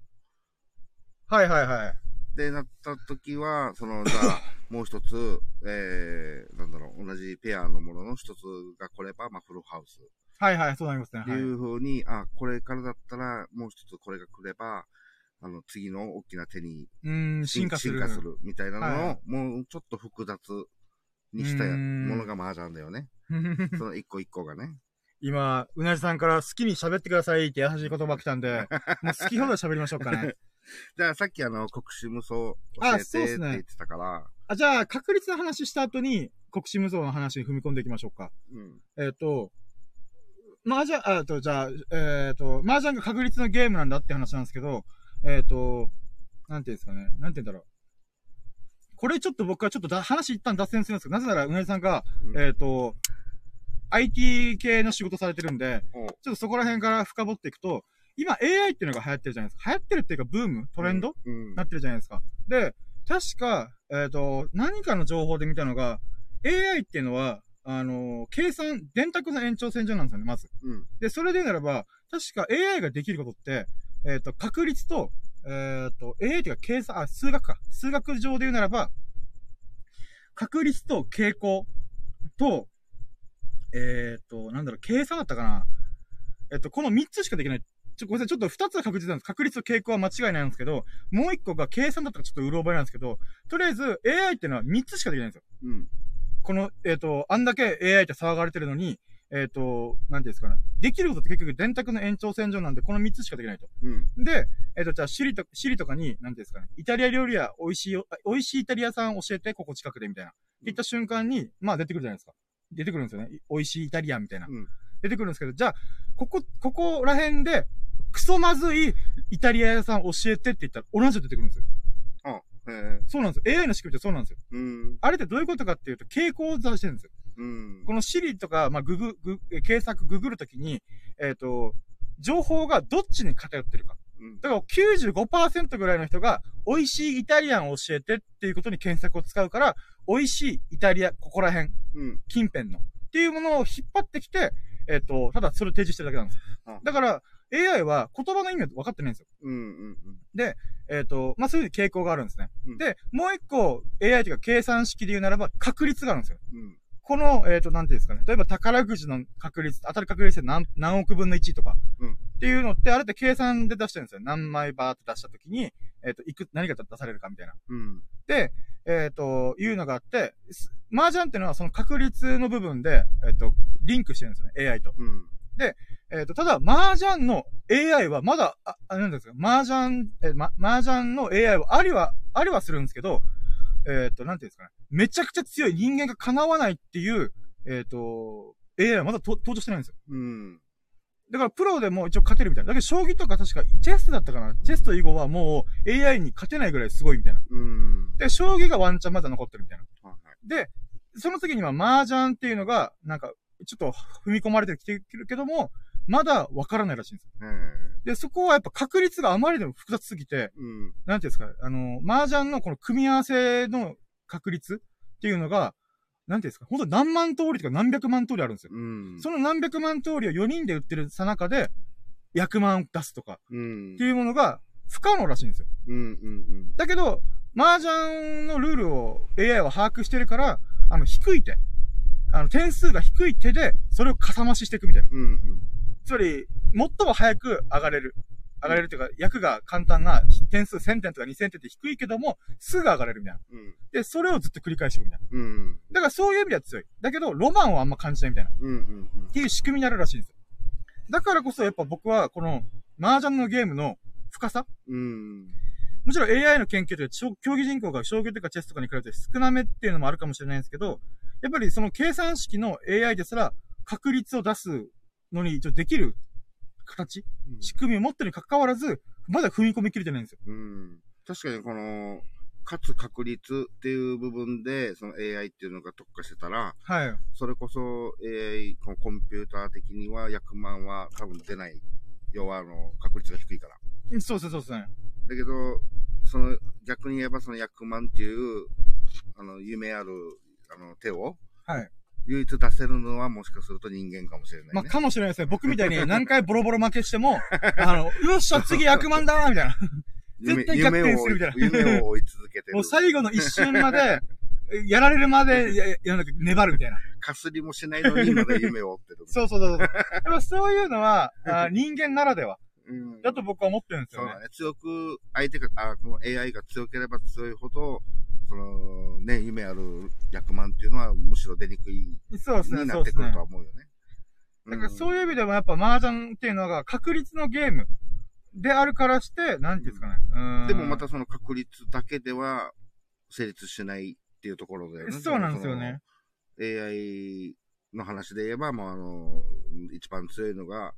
S1: はいはいはい。
S2: で、なったときは、その、じゃあ、もう一つ、えー、なんだろう、同じペアのものの一つが来れば、まあフルハウス。
S1: はいはい、そうなりますね。
S2: って
S1: はい。
S2: いう風に、あ、これからだったら、もう一つこれが来れば、あの、次の大きな手に
S1: うーん、進化する。
S2: 進化するみたいなのを、
S1: はい
S2: もうちょっと複雑にしたものが麻雀だよね。その一個一個がね。
S1: 今、うなじさんから好きに喋ってくださいって優しい言葉来たんで、もう好きほど喋りましょうかね。
S2: じゃあさっきあの、国士無双教
S1: あ
S2: えてって言ってたから、
S1: あ、じゃあ、確率の話した後に、国士無双の話に踏み込んでいきましょうか。
S2: うん。
S1: えっ、と、麻雀、あえっと、じゃあ、えっ、と、麻雀が確率のゲームなんだって話なんですけど、えっ、と、なんていうんですかね。なんて言うんだろう。これちょっと僕はちょっとだ話一旦脱線するんですけど、なぜなら、うなじさんが、
S2: うん
S1: えっ、と、IT 系の仕事されてるんで、
S2: お
S1: ちょっとそこら辺から深掘っていくと、今 AI っていうのが流行ってるじゃないですか。流行ってるっていうか、ブームトレンド、
S2: うん。
S1: なってるじゃないですか。で、確か、えっ、と、何かの情報で見たのが、AI っていうのは、あの計算、電卓の延長線上なんですよね、まず。
S2: うん。
S1: で、それでならば、確か AI ができることって、えっ、と、確率と、えっ、と、AI っていうか計算、あ、数学か。数学上で言うならば、確率と傾向と、えっ、と、なんだろう、計算だったかな。えっ、と、この3つしかできない。ちょ、ごめんなさい、ちょっと2つは確実なんです。確率と傾向は間違いないんですけど、もう1個が計算だったかちょっとうろ覚えなんですけど、とりあえず AI っていうのは3つしかできないんですよ。
S2: うん。
S1: この、えっ、と、あんだけ AI って騒がれてるのに、えっ、と、なんていうんですかね。できることって結局電卓の延長線上なんで、この3つしかできないと。
S2: うん。
S1: で、えっ、と、じゃあ、シリと、シリとかに、なんていうんですかね。イタリア料理屋、美味しい美味しいイタリアさん教えて、ここ近くで、みたいな。って言った瞬間に、まあ出てくるじゃないですか。出てくるんですよね。い美味しいイタリアンみたいな。
S2: うん。
S1: 出てくるんですけど、じゃあ、ここ、ここら辺で、クソまずいイタリア屋さん教えてって言ったら、同じの出てくるんですよ。
S2: あ、え
S1: そうなんですよ。AI の仕組みってそうなんですよ。
S2: ー、うん。
S1: あれってどういうことかっていうと、傾向を出してるんですよ。
S2: うん。
S1: この Siri とか、まあ、ググ、グ、え検索、ググるときに、えっ、と、情報がどっちに偏ってるか。
S2: うん。
S1: だから95%ぐらいの人が、美味しいイタリアンを教えてっていうことに検索を使うから、美味しいイタリア、ここら辺、
S2: うん。
S1: 近辺の、っていうものを引っ張ってきて、えっ、と、ただそれを提示してるだけなんです
S2: あ。
S1: だから、AI は言葉の意味は分かってないんですよ。
S2: うん。うん。
S1: えっ、と、まあ、そういう傾向があるんですね。
S2: うん
S1: で、もう一個 AI というか計算式で言うならば確率があるんですよ。
S2: うん。
S1: この、えっ、と、なんていうんですかね。例えば宝くじの確率、当たる確率で何、何億分の1とか。
S2: うん
S1: っていうのって、あれって計算で出してるんですよ。何枚バーって出したときに、えっ、と、いく、何が出されるかみたいな。
S2: うん。
S1: で、えっ、と、いうのがあって、す麻雀っていうのはその確率の部分で、えっ、と、リンクしてるんですよね。AI と。
S2: うん。
S1: えっ、と、ただ、麻雀の AI はまだ、あ、あなんですか、麻雀、えー、ま、麻雀の AI はありは、ありはするんですけど、えっ、と、なんていうんですかね。めちゃくちゃ強い人間が叶わないっていう、えっ、と、AI はまだと登場してないんですよ。
S2: うん。
S1: だから、プロでも一応勝てるみたいな。だけど、将棋とか確か、チェスだったかなチェスと囲碁はもう AI に勝てないぐらいすごいみたいな。
S2: うん。
S1: で、将棋がワンチャンまだ残ってるみたいな。
S2: はいはい。
S1: で、その次には麻雀っていうのが、なんか、ちょっと踏み込まれてきてるけども、まだわからないらしいんですよ。
S2: え
S1: で、そこはやっぱ確率があまりでも複雑すぎて、
S2: ー、うん。
S1: なんていうんですか、あの、麻雀のこの組み合わせの確率っていうのが、なんていうんですか、本当に何万通りとか何百万通りあるんですよ。
S2: うん。
S1: その何百万通りを4人で売ってるさなかで、100万出すとか
S2: うん
S1: って。いうものが不可能らしいんですよ。
S2: うん。うん。
S1: だけど、麻雀のルールを AI は把握してるから、あの、低い手。あの、点数が低い手で、それをかさ増ししていくみたいな。
S2: うん。うん。
S1: つまり、最も早く上がれる。上がれるというか、役が簡単な点数1000点とか2000点って低いけども、すぐ上がれるみたいな。
S2: うん。
S1: で、それをずっと繰り返していくみたいな。
S2: うん。
S1: だからそういう意味では強い。だけど、ロマンはあんま感じないみたいな。っ
S2: うん。うん。
S1: ていう仕組みになるらしいんですよ。だからこそやっぱ僕は、この、麻雀のゲームの深さ
S2: うん。
S1: もちろん AI の研究というか、競技人口が将棋とかチェスとかに比べて少なめっていうのもあるかもしれないんですけど、やっぱりその計算式の AI ですら確率を出すのに一応できる形、仕組みを持ってるに関わらず、まだ踏み込みきれてないんですよ。
S2: うん。確かにこの、勝つ確率っていう部分で、その AI っていうのが特化してたら、
S1: はい。
S2: それこそ AI、このコンピューター的には100万は多分出ない。要はあの、確率が低いから。
S1: そうそうそうですね。
S2: だけど、その、逆に言えばその100万っていう、あの、夢ある、あの、手を、
S1: はい。
S2: 唯一出せるのはもしかすると人間かもしれない、ね。
S1: まあ、かもしれないですね。僕みたいに 何回ボロボロ負けしても、あの、よっしゃ、次100万だーみたいな。
S2: 夢
S1: 絶対逆転するみたいな
S2: 夢を追い続けてる。
S1: もう最後の一瞬まで、やられるまで、や、やなんか粘るみたいな。
S2: かすりもしないのにまだ夢を追ってる。
S1: そうそうそうそう。やっぱそういうのは、あ人間ならでは。
S2: うん。
S1: だと僕は思ってるんですよね
S2: そうだ。ね。強く、相手が、あ、この AI が強ければ強いほど、その、ね、夢ある100万っていうのはむしろ出にくい、
S1: そうですね、
S2: にな
S1: そうですね
S2: ってくると。は思うよね。
S1: だからそう
S2: いう、
S1: 意味でもやっぱ麻雀っていうのが確率のゲームであるからして、なんていうんですかね。うん。
S2: でもまたその確率だけでは成立しないっていうところだよね。
S1: そうなんですよね。
S2: AI の話で言えば、まあ、あの、一番強いのが、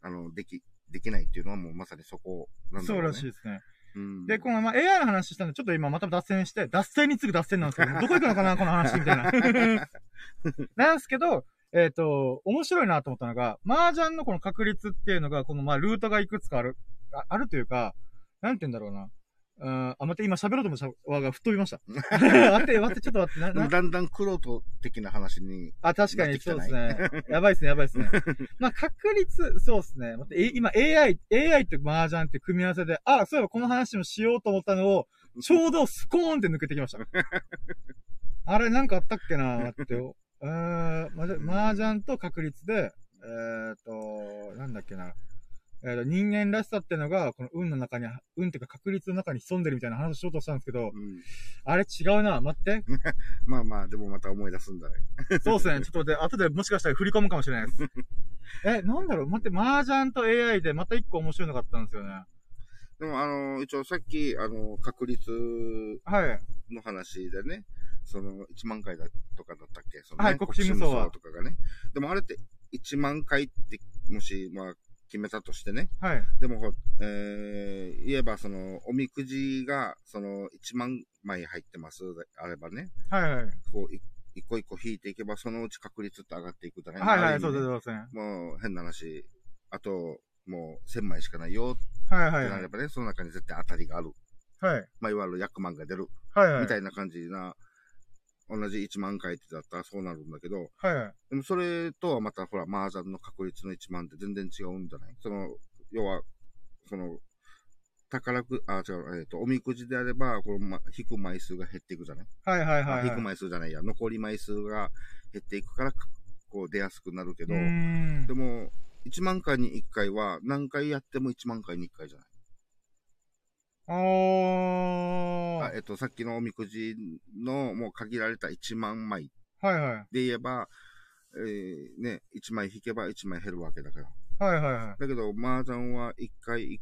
S2: あの、でき、できないっていうのはもうまさにそこなんだ
S1: そう
S2: ろう、ね。
S1: らしいですね。
S2: うん。
S1: で、このまあ AI の話したんで、ちょっと今また脱線して、脱線に次ぐ脱線なんですけど、どこ行くのかな、この話みたいな。なんですけど、えっ、と、面白いなと思ったのが、麻雀のこの確率っていうのが、このまあルートがいくつかある、ああるというか、なんて言うんだろうな。うん、あ、待って、今喋ろうと思った 輪が吹っ飛びました。待って、待って、ちょっと待って、な、
S2: だんだんクロート的な話に、
S1: あ、確かに、そうで
S2: い
S1: すね。やばいですね、やばいですね。まあ、確率、そうですね。待って、え今 AI、AI と麻雀って組み合わせで、あ、そういえばこの話もしようと思ったのを、ちょうどスコーンって抜けてきました。あれ、なんかあったっけな待ってよ。えー、まじ麻雀と確率で、えーと、なんだっけな。えーと、人間らしさってのが、この運の中に、運っていうか確率の中に潜んでるみたいな話をしようとしたんですけど、
S2: うん。
S1: あれ違うな。待って。
S2: まあまあ、でもまた思い出すんだね。
S1: そうですね。ちょっと待って、後でもしかしたら振り込むかもしれないです。え、なんだろう待って、麻雀と AI でまた一個面白いのがあったんですよね。
S2: でも、あの、一応さっき、あの、確率
S1: はい。
S2: の話でね、その、1万回だとかだったっけ？その、ね、
S1: はい国無双
S2: とかがね。でもあれって、1万回って、もし、まあ、決めたとしてね。
S1: はい。
S2: でもほ、えー、言えば、その、おみくじが、その、1万枚入ってますであればね、
S1: はいはい。
S2: こう、い一個一個引いていけば、そのうち確率って上がっていくだね。
S1: はいはい、そうです、そうですね。
S2: もう、変な話。あと、もう、1000枚しかないよ
S1: はいはいはい。
S2: ってなればね、その中に絶対当たりがある。
S1: はい。
S2: まあ、いわゆる100万が出る。
S1: はいはい。
S2: みたいな感じな、同じ1万回ってだったらそうなるんだけど、
S1: はいはい。
S2: でもそれとはまたほら、麻雀の確率の1万って全然違うんじゃない？その、要は、その、宝く、あ、違う、えっ、と、おみくじであれば、この、ま、引く枚数が減っていくじゃない、
S1: はいはいはい、
S2: あ引く
S1: はい。
S2: 枚数じゃないや、残り枚数が減っていくから、こう出やすくなるけど、で。も、1万回に1回は、何回やっても1万回に1回じゃない？
S1: おー。
S2: あえっと、さっきのおみくじのもう限られた1万枚
S1: はいはい。
S2: で言えば、えー、ね、1枚引けば1枚減るわけだから。
S1: はいはいはい。
S2: だけど、麻雀は1回1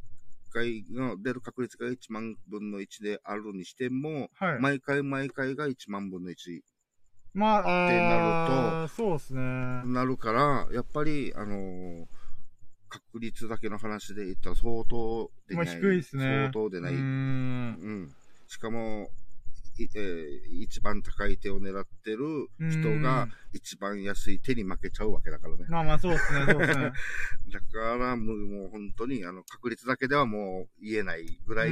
S2: 回の出る確率が1万分の1であるにしても、
S1: はい。
S2: 毎回毎回が1万分の1
S1: まあ、
S2: ってなると
S1: そうですね。
S2: なるから、やっぱり、あのー確率だけの話で言ったら相当出ない。
S1: まあ低いっすね
S2: 相当出ない。
S1: うー
S2: うん。
S1: ん。
S2: しかも、いえー一番高い手を狙ってる人が一番安い手に負けちゃうわけだからね。
S1: まあまあ、そうですね、そうですね。
S2: だから、もうもう本当に、あの、確率だけではもう言えないぐらい、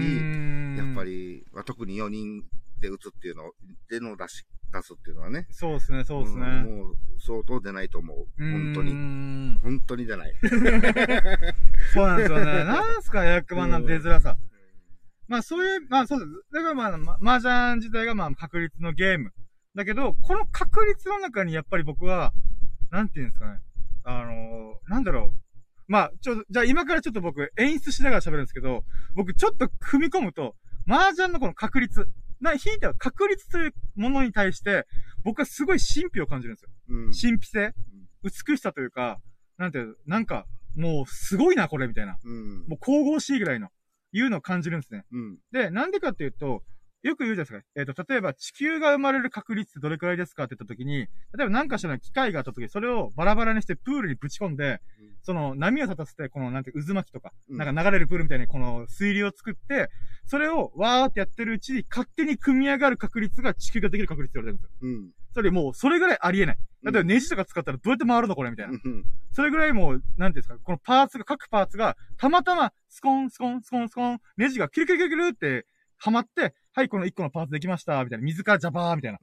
S2: やっぱ
S1: り。
S2: り、まあ、特に4人で打つっていうの、での出し、出すっていうのはね。
S1: そうですね、そうですね。
S2: んもう相当出ないと思う。本当に。
S1: ん
S2: 本当に出ない。
S1: そうなんですよね。なんすか、役満なんて出づらさ。まあそういう、まあそうです。だからまあ、ま、麻雀自体がまあ確率のゲーム。だけど、この確率の中にやっぱり僕は、なんていうんですかね。あのーなんだろう。まあ、ちょ、じゃあ今からちょっと僕演出しながら喋るんですけど、僕ちょっと踏み込むと、麻雀のこの確率。な、ひいては確率というものに対して、僕はすごい神秘を感じるんですよ。
S2: うん。
S1: 神秘性美しさというか、なんていうの、なんか、もうすごいな、これ、みたいな。
S2: うん。
S1: もう神々しいぐらいの、いうのを感じるんですね。
S2: うん。
S1: で、なんでかっていうと、よく言うじゃないですか。えっ、と、例えば地球が生まれる確率ってどれくらいですかって言った時に、例えば何かしらの機械があった時、それをバラバラにしてプールにぶち込んで、
S2: うん
S1: その波を立たせて、このなんて渦巻きとか、
S2: うん
S1: なんか流れるプールみたいにこの水流を作って、それをわーってやってるうちに勝手に組み上がる確率が地球ができる確率って言われてるんですよ。
S2: うん。
S1: それもう、それぐらいありえない。例えばネジとか使ったらどうやって回るのこれみたいな。
S2: うん
S1: それぐらいもう、なんていうんですか、このパーツが、各パーツが、たまたま、スコン、スコン、スコン、スコン、ネジがキルキルキルキルって、はまって、はい、この1個のパーツできました、みたいな。水からジャバーみたいな。っ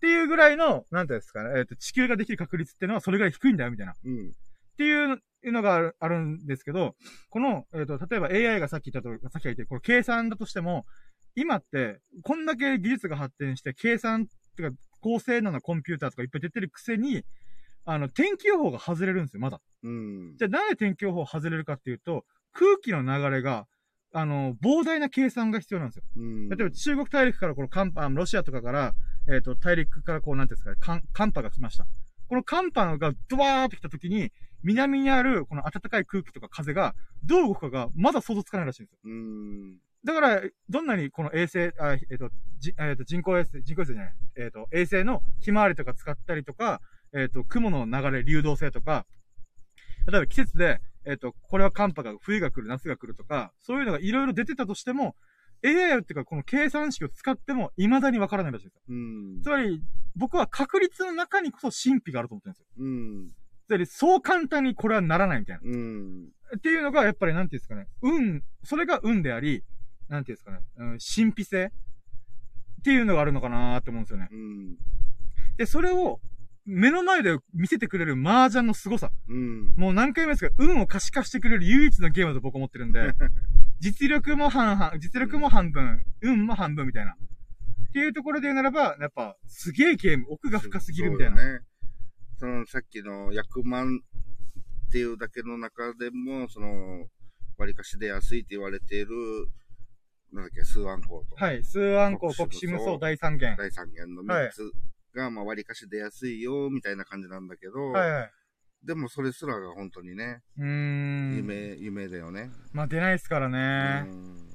S1: ていうぐらいの、なんていうんですかね、えっ、と、地球ができる確率っていうのはそれぐらい低いんだよ、みたいな。
S2: うん。
S1: っていうのがあるんですけど、この、えっ、と、例えば AI がさっき言ったと、さっき言って、この計算だとしても、今って、こんだけ技術が発展して、計算っていうか、高性能なコンピューターとかいっぱい出てるくせに、あの、天気予報が外れるんですよ、まだ。
S2: うん。
S1: じゃあなんで天気予報外れるかっていうと、空気の流れが、あの、膨大な計算が必要なんですよ。
S2: うん。
S1: 例えば中国大陸からこの寒波、あのロシアとかから、えっ、と、大陸からこう、なんていうんですかね、寒寒波が来ました。この寒波がドワーって来た時に、南にあるこの暖かい空気とか風がどう動くかがまだ想像つかないらしいんですよ。
S2: うん。
S1: だから、どんなにこの衛星、あえっ、と、じえっ、と、人工衛星、人工衛星じゃない、えっ、と、衛星のひまわりとか使ったりとか、えっ、と、雲の流れ、流動性とか、例えば季節で、えっ、と、これは寒波が、冬が来る、夏が来るとか、そういうのがいろいろ出てたとしても、AI っていうか、この計算式を使っても未だにわからないらしいんですよ。
S2: うん。
S1: つまり、僕は確率の中にこそ神秘があると思ってるんですよ。
S2: うん。
S1: つまり、そう簡単にこれはならないみたいな。
S2: うん。
S1: っていうのが、やっぱり、なんていうんですかね。運、それが運であり、なんていうんですかね。うん、神秘性っていうのがあるのかなーって思うんですよね。
S2: うん。
S1: で、それを、目の前で見せてくれる麻雀の凄さ。
S2: うん。
S1: もう何回も言いますけど、運を可視化してくれる唯一のゲームだと僕思ってるんで、実力も半々、実力も半分、運も半分みたいな。っていうところで言うならば、やっぱ、すげえゲーム、奥が深すぎるみたいな。
S2: そうだね。その、さっきの100万っていうだけの中でも、その、割かし出やすいって言われている、なんだっけ、数案項と。
S1: はい。数案項、国士無双、第三元。
S2: 第三元の3つが、まあ割かし出やすいよ、みたいな感じなんだけど、
S1: はいはい。
S2: でもそれすらが本当にね、
S1: うーん。
S2: 夢、夢だよね。
S1: まあ出ないですからね。
S2: うん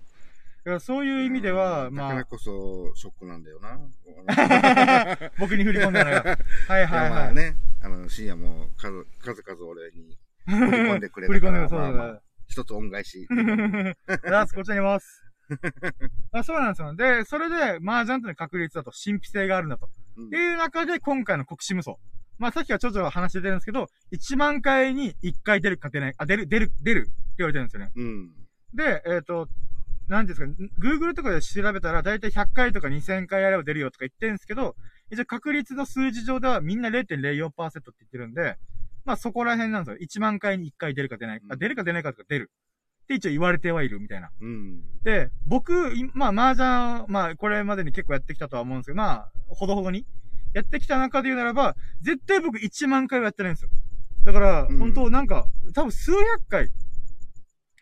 S1: だからそういう意味では、
S2: だか
S1: まあ、
S2: らこそショックなんだよな。
S1: 僕に振り込んだのが。はいはいはい。
S2: まあね、あの、深夜も数、数々俺に振り込んでくれ
S1: 振り
S2: たから、
S1: 込んでそうだ
S2: まあまあ、一つ恩返し。
S1: ラスこちらにいます。あそうなんですよ。で、それで、麻雀との確率だと神秘性があるんだと。
S2: うん
S1: っていう中で、今回の国士無双。まあ、さっきはちょちょ話出てるんですけど、1万回に1回出るか出ない、あ、出る、出る、出るって言われてるんですよね。
S2: うん。
S1: で、えっ、と、なんですか、Google とかで調べたら、だいたい100回とか2000回やれば出るよとか言ってるんですけど、一応確率の数字上ではみんな0.04%って言ってるんで、まあそこら辺なんですよ。1万回に1回出るか出ないか、あ出るか出ないかとか出る。って一応言われてはいるみたいな。
S2: うん。
S1: で、僕、いまあ、麻雀、まあ、これまでに結構やってきたとは思うんですけど、まあ、ほどほどに、やってきた中で言うならば、絶対僕1万回はやってないんですよ。だから、
S2: うん
S1: 本当なんか、多分数百回、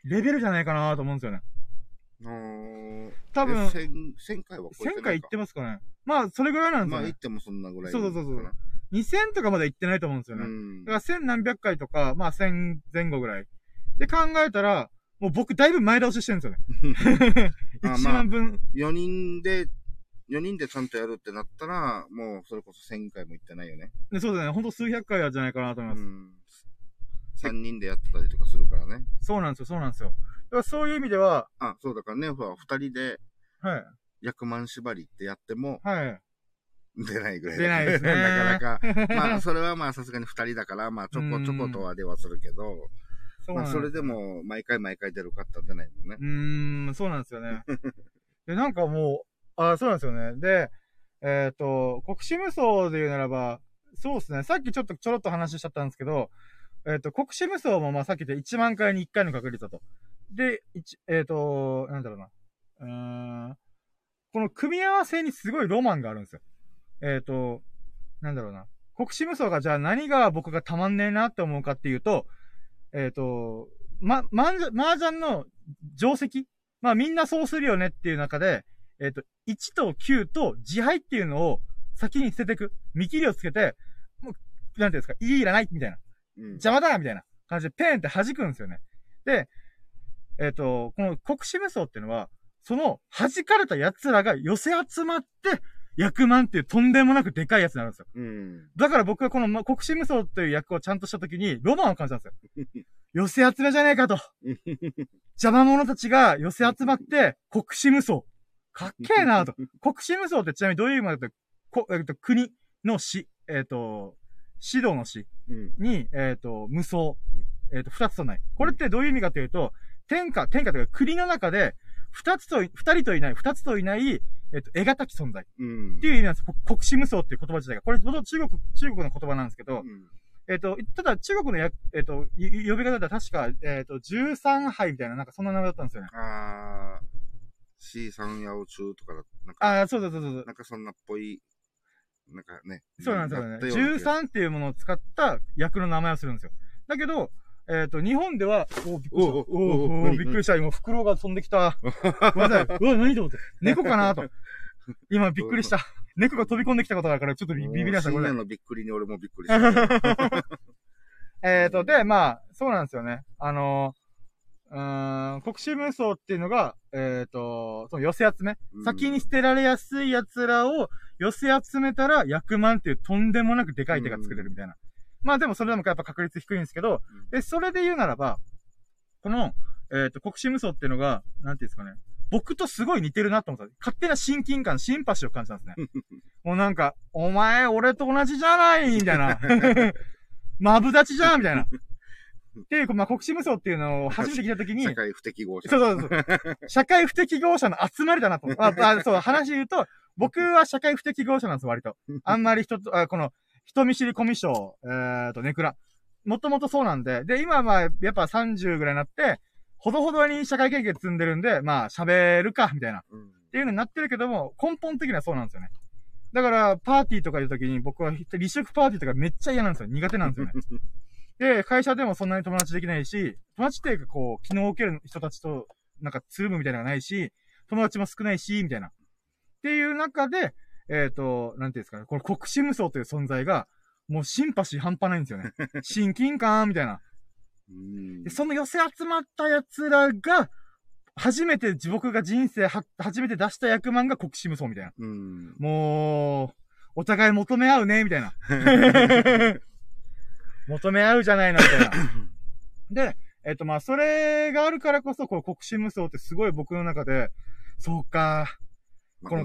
S1: レベルじゃないかなと思うんですよね。
S2: あー
S1: 多分
S2: え1000、1000回は超えて
S1: 1000
S2: ないか。
S1: 回行ってますかね。まあ、それぐらいなんです
S2: まあ、
S1: よね
S2: 行っ。てもそんなぐらい。
S1: そうそうそうそう2000とかまで行ってないと思うんですよね。
S2: うん。
S1: だから1000何百回とか、まあ1000前後ぐらい。で考えたら、もう僕だいぶ前倒ししてるんですよね。
S2: あ
S1: 1万分、
S2: 4人で、4人でちゃんとやるってなったら、もうそれこそ1000回も行ってないよね。
S1: でそうですね。ほんと数百回はじゃないかなと思いうます。
S2: ん。3人でやってたりとかするからね。
S1: そうなんですよ、そうなんですよ。だからそういう意味では、
S2: あ、そうだからね、ほら、2人で
S1: はい。
S2: 役満縛りってやっても
S1: はい。
S2: 出ないぐらい
S1: 出ないですね
S2: なかなか。まあ、それはまあさすがに2人だから、まあちょこちょことは出はするけど、まあ
S1: そうなんです
S2: それでも毎回毎回出るかって出ないもんね。
S1: うーん、そうなんですよね。で、なんかもう、あ、そうなんですよね。で、えっ、と、国士無双で言うならば、そうですね。さっきちょっとちょろっと話しちゃったんですけど、えっ、と、国士無双もまあさっき言った1万回に1回の確率だと。で、一えっ、と、なんだろうな。うーん、この組み合わせにすごいロマンがあるんですよ。えっ、と、なんだろうな。国士無双がじゃあ何が僕がたまんねえなって思うかっていうと、えっ、と、ま、まんじゃ、麻雀の定石？まあみんなそうするよねっていう中で、えっ、と、1と9と自敗っていうのを先に捨てていく。見切りをつけて、もう、なんていうんですか、いいらないみたいな。
S2: うん。
S1: 邪魔だみたいな感じでペンって弾くんですよね。で、えっ、と、この国士無双っていうのは、その弾かれた奴らが寄せ集まって、役満っていうとんでもなくでかいやつになるんですよ。
S2: うん。
S1: だから僕はこのま国士無双という役をちゃんとした時にロマンを感じたんですよ。寄せ集めじゃねえかと。邪魔者たちが寄せ集まって、国士無双。かっけえなと。国士無双ってちなみにどういう意味かというと、こえっと、国、の死、えっ、と、指導の死
S2: うん。
S1: に、えっ、と、無双、えっ、と、二つとない。これってどういう意味かというと、天下、天下というか国の中で、二つと、二人といない、二つといない、えっ、と、得難き存在。
S2: うん。
S1: っていう意味なんです。こ国士無双っていう言葉自体が。これ、元々中国、中国の言葉なんですけど、
S2: うん。
S1: えっ、と、ただ中国のや、えっ、と、い呼び方だったら確か、えっ、と、13杯みたいな、なんかそんな名前だったんですよね。
S2: あー、C 三八中とかだ、なんか、
S1: ああ、そうそうそうそう。
S2: なんかそんなっぽい、なんかね。
S1: そうなんですよね。
S2: だったような気が
S1: 13っていうものを使った役の名前をするんですよ。だけど、えっ、と、日本では、おびっくりした。
S2: おお
S1: おびっくりした。今、袋が飛んできた。ごめんなさい。うわ、何と思って。猫かなと。今、びっくりした。猫が飛び込んできたことがあるから、ちょっとビビビりなさい
S2: 深夜のびっくりに俺もびっくりした。
S1: えっと、で、まあ、そうなんですよね。あのー、うーん、国士無双っていうのが、えっ、と、その寄せ集め、
S2: うん
S1: 先に捨てられやすい奴らを寄せ集めたら、100万っていうとんでもなくでかい手が作れるみたいな。まあでもそれでもやっぱ確率低いんですけど、
S2: うん
S1: で、それで言うならば、この、えっ、と、国士無双っていうのが、なんていうんですかね。僕とすごい似てるなと思った。勝手な親近感、シンパシーを感じたんですね。もうなんか、お前、俺と同じじゃないみたいな。マブダチじゃんみたいな。っていう、まあ、国士無双っていうのを 初めて聞いたときに、
S2: 社会不適合者。
S1: そうそうそう。社会不適合者の集まりだなと思って。あ、あそう、話言うと、僕は社会不適合者なんです、割と。あんまり人と、あこの、人見知りコミュ障、えーと、ネクラ。もともとそうなんで、で、今はまあ、やっぱ30ぐらいになって、ほどほどに社会経験積んでるんで、まあ、喋るか、みたいな。っ。ていうのになってるけども、根本的にはそうなんですよね。だから、パーティーとかいう時に僕は離職パーティーとかめっちゃ嫌なんですよ。苦手なんですよね。で、会社でもそんなに友達できないし、友達っていうかこう、気の置ける人たちと、なんか、つるむみたいなのがないし、友達も少ないし、みたいな。っていう中で、えっ、と、なんていうんですかね、この国士無双という存在が、もうシンパシー半端ないんですよね。親近感、みたいな。
S2: うん
S1: で、その寄せ集まった奴らが、初めて、僕が人生は、初めて出した役満が国士無双みたいな。
S2: うん。
S1: もう、お互い求め合うね、みたいな。求め合うじゃないの、みたいな。で、えっ、と、まあ、それがあるからこそ、この国士無双ってすごい僕の中で、そうか、
S2: まあ、
S1: こ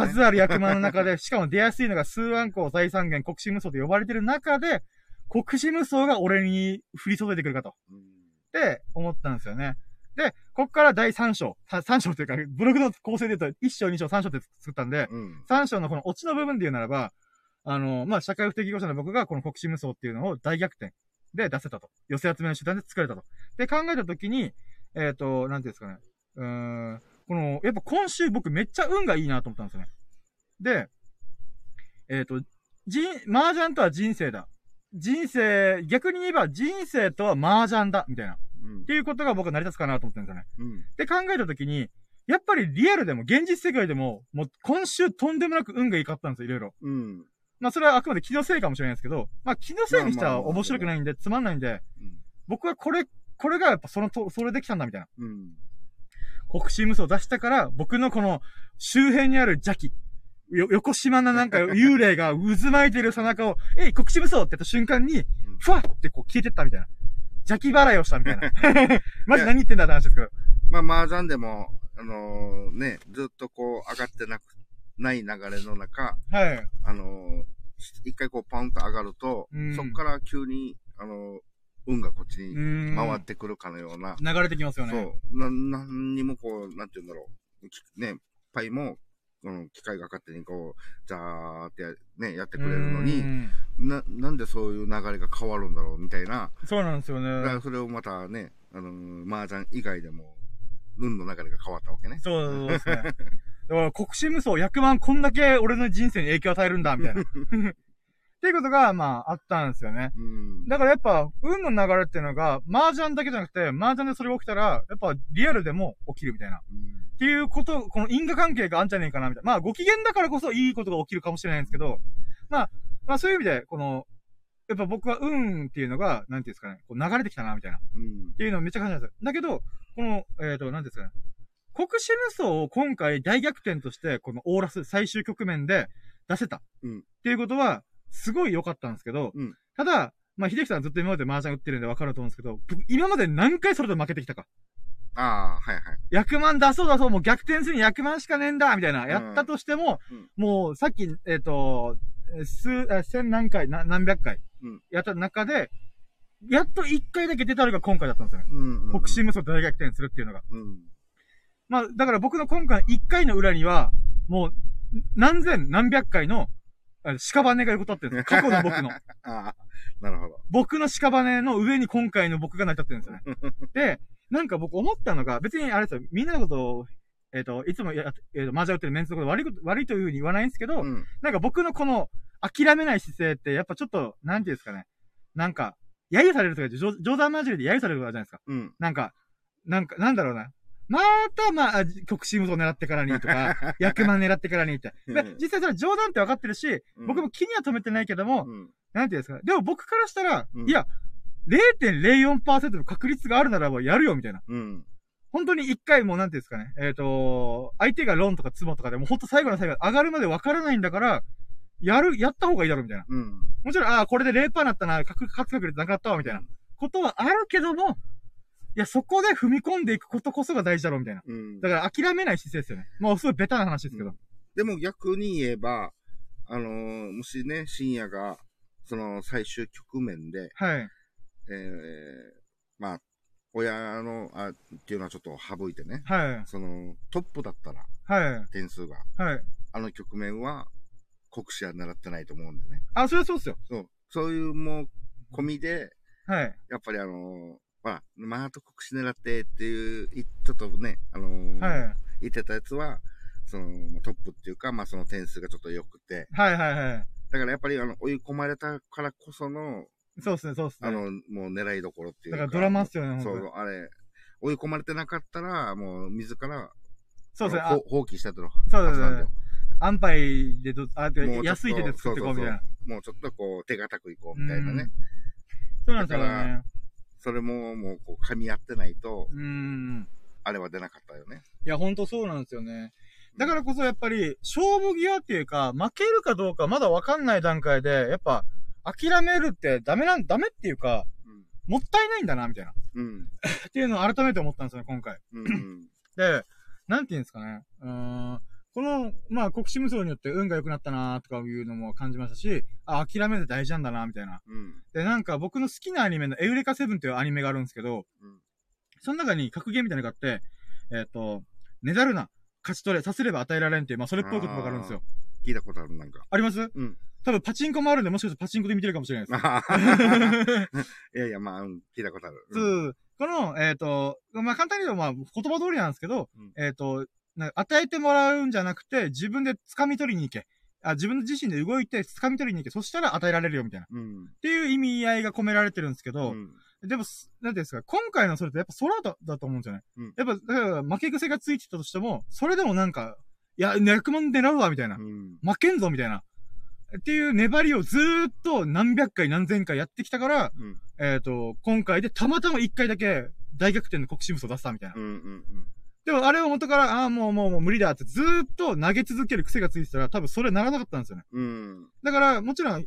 S1: の。数ある役満の中で、しかも出やすいのが数万個財産源国士無双と呼ばれてる中で、国士無双が俺に降り注いでくるかと。
S2: うん
S1: って思ったんですよね。で、こっから第3章。さ3章というか、ブログの構成で言うと、1章、2章、3章って作ったんで、
S2: うん。
S1: 3章のこのオチの部分で言うならば、あの、まあ、社会不適合者の僕がこの国士無双っていうのを大逆転で出せたと。寄せ集めの手段で作れたと。で、考えたときに、えっ、と、なんていうんですかね。うーん、この、やっぱ今週僕めっちゃ運がいいなと思ったんですよね。で、えっ、と、人、麻雀とは人生だ。人生、逆に言えば人生とは麻雀だ、みたいな。っ
S2: うん
S1: ていうことが僕は成り立つかなと思ってるんですよね。
S2: うん。
S1: で考えたときに、やっぱりリアルでも、現実世界でも、もう今週とんでもなく運がいいかったんですよ、いろいろ。
S2: うん。
S1: まあそれはあくまで気のせいかもしれないですけど、まあ気のせいにしたら面白くないんで、つまんないんで、
S2: うん
S1: 僕はこれ、これがやっぱそのと、それできたんだみたいな。
S2: うん。
S1: 国士無双を出したから、僕のこの周辺にある邪気、よ、横島ななんか幽霊が渦巻いてる背中を、えい、国士無双ってやった瞬間に、ふわってこう消えてったみたいな。邪気払いをしたみたいな。マジ何言ってんだって話ですけど。
S2: まあ、麻雀でも、あのね、ずっとこう、上がってなく、ない流れの中、
S1: はい。
S2: あの一回こう、ポンと上がると、
S1: うん
S2: そこから急に、あの運がこっち
S1: う
S2: に。回ってくるかのような、
S1: 流れてきますよね。
S2: そう、な、なんにもこう、なんて言うんだろう、きね、パイも、この機械が勝手にこう、ザーってや,、ね、やってくれるの
S1: う
S2: に、
S1: ん
S2: な、なんでそういう流れが変わるんだろうみたいな、
S1: そうなんですよね。
S2: だからそれをまたね、あのー、麻雀以外でも、運の流れが変わったわけね。
S1: そうですね。だから国士無双100万こんだけ俺の人生に影響を与えるんだ、みたいな。っていうことが、まあ、あったんですよね。
S2: うん。
S1: だからやっぱ、運の流れっていうのが、麻雀だけじゃなくて、麻雀でそれが起きたら、やっぱリアルでも起きるみたいな。
S2: うん
S1: っていうこと、この因果関係があるんじゃねえかな、みたいな。まあ、ご機嫌だからこそいいことが起きるかもしれないんですけど、まあ、まあそういう意味で、この、やっぱ僕は運っていうのが、なんていうんですかね、こう流れてきたな、みたいな。っ
S2: うん。
S1: ていうのをめっちゃ感じたんですよ。だけど、この、えっ、と、なんていうんですかね。国士無双を今回大逆転として、このオーラス最終局面で出せた。
S2: うん
S1: っていうことは、すごい良かったんですけど、
S2: うん
S1: ただ、まあ、秀樹さんずっと今まで麻雀打ってるんで分かると思うんですけど、僕、今まで何回それと負けてきたか。
S2: ああ、はいはい。
S1: 役満出そう出そう、もう逆転するに役満しかねえんだみたいな、やったとしても、
S2: うん
S1: もう、さっき、えっ、と、え数、あ千何回、な何百回
S2: うん、
S1: やった中で、やっと一回だけ出たのが今回だったんですよね。
S2: うんうん。
S1: 北進無双大逆転するっていうのが。
S2: うん。
S1: まあ、だから僕の今回一回の裏には、もう、何千何百回の屍が横たってるんですよ。過去の僕の。
S2: ああ、なるほど。
S1: 僕の屍の上に今回の僕が成り立ってるんですよね。で、なんか僕思ったのが、別にあれですよ、みんなのことを、えっ、と、いつもや、えっ、と、マージャン打ってるメンツのこと悪いこと、悪いというふうに言わないんですけど、
S2: うん。
S1: なんか僕のこの、諦めない姿勢って、やっぱちょっと、なんていうんですかね。なんか、揶揄されるとか、冗冗談交じりで揶揄されるじゃないですか。
S2: うん。
S1: なんか、なんか、なんだろうな。また、まあ、極真無双狙ってからにとか、役満狙ってからにって。実際それ冗談って分かってるし、
S2: うん
S1: 僕も気には留めてないけども、
S2: うん。
S1: なんていうんですか。でも僕からしたら、
S2: うん
S1: いや、0.04%の確率があるならばやるよ、みたいな。
S2: うん。
S1: 本当に一回もうなんていうんですかね。えっ、と、相手がロンとかツモとかでもう本当最後の最後上がるまで分からないんだから、やる、やった方がいいだろ、みたいな。
S2: うん。
S1: もちろん、ああ、これで0%なったな、確勝つ確率なかったわ、みたいな。ことはあるけども、いや、そこで踏み込んでいくことこそが大事だろう、みたいな。
S2: うん。
S1: だから諦めない姿勢ですよね。もうすごいベタな話ですけど。
S2: でも逆に言えば、あのーもしね、深夜が、その最終局面で、
S1: はい。
S2: えー、まあ、親の、あ、っていうのはちょっと省いてね、
S1: はい。
S2: その、トップだったら、
S1: はい。
S2: 点数が、
S1: はい。
S2: あの局面は、国士は狙ってないと思うんでね。
S1: あ、それはそうっすよ。
S2: そう。そういうもう、込みで、
S1: はい。
S2: やっぱりあのーほら、マート国士狙ってっていう、いちょっとね、あのー
S1: はい。
S2: 言ってたやつは、その、まあトップっていうか、まあその点数がちょっと良くて、
S1: はいはいはい。
S2: だからやっぱりあの、追い込まれたからこその、
S1: そうっすね、そうっすね。
S2: あの、もう狙いどころっていうか。
S1: だからドラマっすよね、
S2: そうあれ、追い込まれてなかったら、もう自ら、
S1: そうっすね。
S2: 放棄したっての
S1: そうですね。安牌でど、あ、で安い手で作っていこうみたいな。
S2: もうちょっとこう、手堅くいこうみたいなね。
S1: そうなんですよね。
S2: それももう、こう、噛み合ってないと、
S1: うーん。
S2: あれは出なかったよね。
S1: いや、ほんとそうなんですよね。だからこそやっぱり、勝負際っていうか、負けるかどうかまだわかんない段階で、やっぱ、諦めるってダメなん、ダメっていうか、もったいないんだな、みたいな。っ
S2: うん。うん。
S1: ていうのを改めて思ったんですよね、今回。
S2: うん。うん。
S1: で、なんていうんですかね。うーん。この、まあ、国士無双によって運が良くなったなとかいうのも感じましたし、あ、諦めて大事なんだなみたいな。
S2: うん。
S1: で、なんか僕の好きなアニメのエウレカセブンっていうアニメがあるんですけど、
S2: うん
S1: その中に格言みたいなのがあって、えっ、と、ねだるな、勝ち取れ、させれば与えられんっていう、まあ、それっぽい言葉があるんですよ。
S2: 聞いたことある、なんか。
S1: あります？
S2: うん。
S1: 多分パチンコもあるんで、もしかしてパチンコで見てるかもしれないです。
S2: あはは いやいや、まあ、うん聞いたことある。
S1: そ
S2: うん
S1: うこの、えっ、と、まあ、簡単に言うと、まあ、言葉通りなんですけど、
S2: うん
S1: えっ、と、な与えてもらうんじゃなくて、自分で掴み取りに行け。あ自分自身で動いて掴み取りに行け。そしたら与えられるよ、みたいな。っ
S2: うん。
S1: ていう意味合いが込められてるんですけど、
S2: うん。
S1: でも、すなんていうんですか、今回のそれってやっぱ空だだと思うんですよね。
S2: うん
S1: やっぱ、だから負け癖がついてたとしても、それでもなんか、いや、100万狙うわ、みたいな。
S2: うん。
S1: 負けんぞ、みたいな。っていう粘りをずーっと何百回何千回やってきたから、
S2: うん。
S1: えっ、と、今回でたまたま1回だけ大逆転の国士無双を出したみたいな。
S2: うん。うん。
S1: でもあれを元から、ああ、もうもうもう無理だってずーっと投げ続ける癖がついてたら多分それならなかったんですよね。
S2: うん。
S1: だから、もちろん、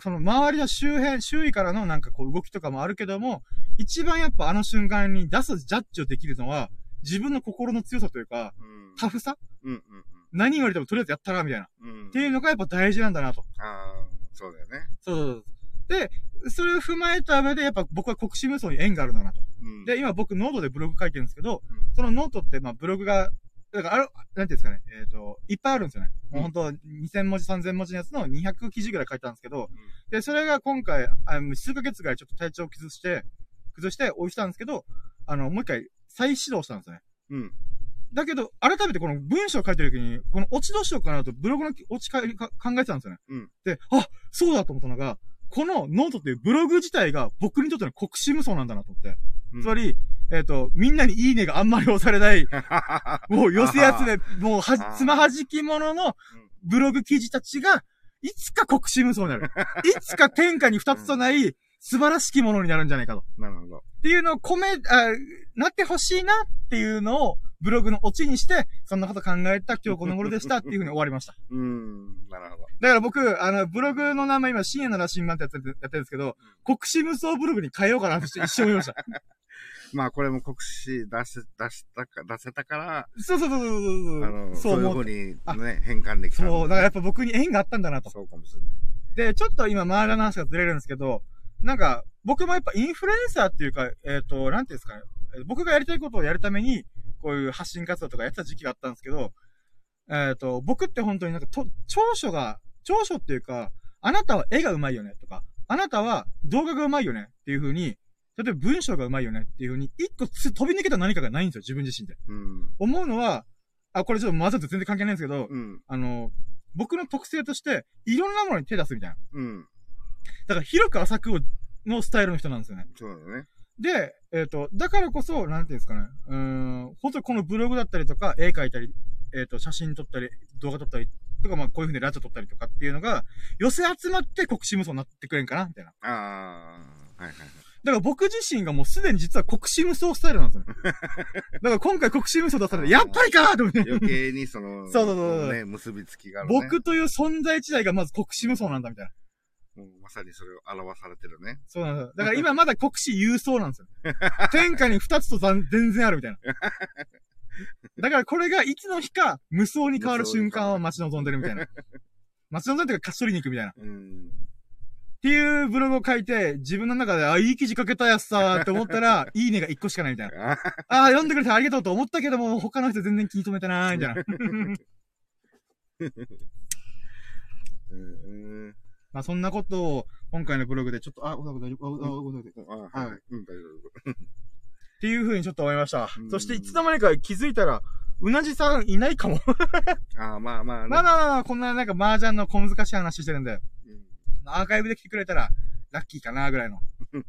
S1: その周りの周辺、周囲からのなんかこう動きとかもあるけども、一番やっぱあの瞬間に出すジャッジをできるのは、自分の心の強さというか、
S2: うん。
S1: タフさ？
S2: うん。うん。
S1: 何言われてもとりあえずやったら、みたいな。っ
S2: うん。
S1: ていうのがやっぱ大事なんだなと。
S2: ああ、そうだよね。
S1: そうそうそう。で、それを踏まえた上で、やっぱ僕は国士無双に縁があるんだなと。
S2: うん。
S1: で、今僕ノートでブログ書いてるんですけど、
S2: うん、
S1: そのノートって、まあブログが、だからあれ、なんていうんですかね、えっ、と、いっぱいあるんですよね。もう本当2000文字、3000文字のやつの200記事ぐらい書いたんですけど、で、それが今回、あの数ヶ月ぐらいちょっと体調を崩して、崩して置いてたんですけど、あの、もう一回再始動したんですよね。
S2: うん。
S1: だけど、改めてこの文章を書いてる時に、このオチどうしようかなとブログのオチかか考えてたんですよね。
S2: うん
S1: で、あ、そうだと思ったのが、このノートっていうブログ自体が僕にとっての国士無双なんだなと思って。
S2: うん。
S1: つまり、えっ、と、みんなにいいねがあんまり押されない、もう寄せ集め、もうは、つまはじき者のブログ記事たちが、いつか国士無双になる。いつか天下に二つとない素晴らしきものになるんじゃないかと。
S2: なるほど。
S1: っていうのを込め、あなってほしいなっていうのをブログのオチにして、そんなこと考えた今日この頃でしたっていうふうに終わりました。
S2: うん。なるほど。
S1: だから僕、あの、ブログの名前今深夜の羅針盤ってやってるやってるんですけど、国士無双ブログに変えようかなって一瞬思いました。
S2: まあこれも国士出せ、出したか、出せたから、
S1: そうそうそうそうそう。
S2: あの、
S1: そ
S2: そうういう。ふうに
S1: あ
S2: ね、変換できた。
S1: そう、だからやっぱ僕に縁があったんだなと。
S2: そうかもしれない。
S1: で、ちょっと今、マーラの話がずれるんですけど、なんか、僕もやっぱインフルエンサーっていうか、えっ、と、なんていうんですかね。えー僕がやりたいことをやるために、こういう発信活動とかやってた時期があったんですけど、えっ、と、僕って本当になんかと、長所が、長所っていうか、あなたは絵が上手いよねとか、あなたは動画が上手いよねっていう風に、例えば文章が上手いよねっていう風に、一個つ飛び抜けた何かがないんですよ、自分自身で。
S2: うん。
S1: 思うのは、あ、これちょっと混ざって全然関係ないんですけど、
S2: うん。
S1: あの、僕の特性として、いろんなものに手出すみたいな。
S2: うん。
S1: だから広く浅くをのスタイルの人なんですよね。
S2: そうだね。
S1: で、えっ、と、だからこそ、なんていうんですかね。うーん、本当にこのブログだったりとか、絵描いたり、えっ、と、写真撮ったり、動画撮ったり、とか、まあ、こういう風にラジオ撮ったりとかっていうのが、寄せ集まって国士無双になってくれんかなみたいな。
S2: ああ、はいはいはい。
S1: だから僕自身がもうすでに実は国士無双スタイルなんですよね。だから今回国士無双出されて、やっぱりかーと思って。
S2: 余計にその、
S1: そうそうそうそう
S2: ね、結びつきがあるね。
S1: 僕という存在自体がまず国士無双なんだみたいな。
S2: もうまさにそれを表されてるね。
S1: そうなんですよ。だから今まだ国士郵送なんですよ。天下に二つと全全然あるみたいな。だからこれがいつの日か無双に変わる瞬間を待ち望んでるみたいな。待ち望んでるか勝ち取りに行くみたいな。っ
S2: うん。
S1: ていうブログを書いて、自分の中で、あ、いい記事書けたやつさーって思ったら、いいねが一個しかないみたいな。
S2: あ
S1: 読んでくれてありがとうと思ったけども、他の人全然気に留めてない、みたいな。
S2: うん。うん
S1: まあそんなことを、今回のブログでちょっと、あ、ごめんなさい、あ、あごめんなさい。
S2: あはい。うん、大丈夫。
S1: っていう風にちょっと思いました
S2: う。ん
S1: そしていつの間にか気づいたら、うなじさんいないかも。
S2: ああ、まあまあね。
S1: まあまあまあまあ、こんななんか麻雀の小難しい話してるんで、
S2: うん
S1: アーカイブで来てくれたら、ラッキーかな、ぐらいの。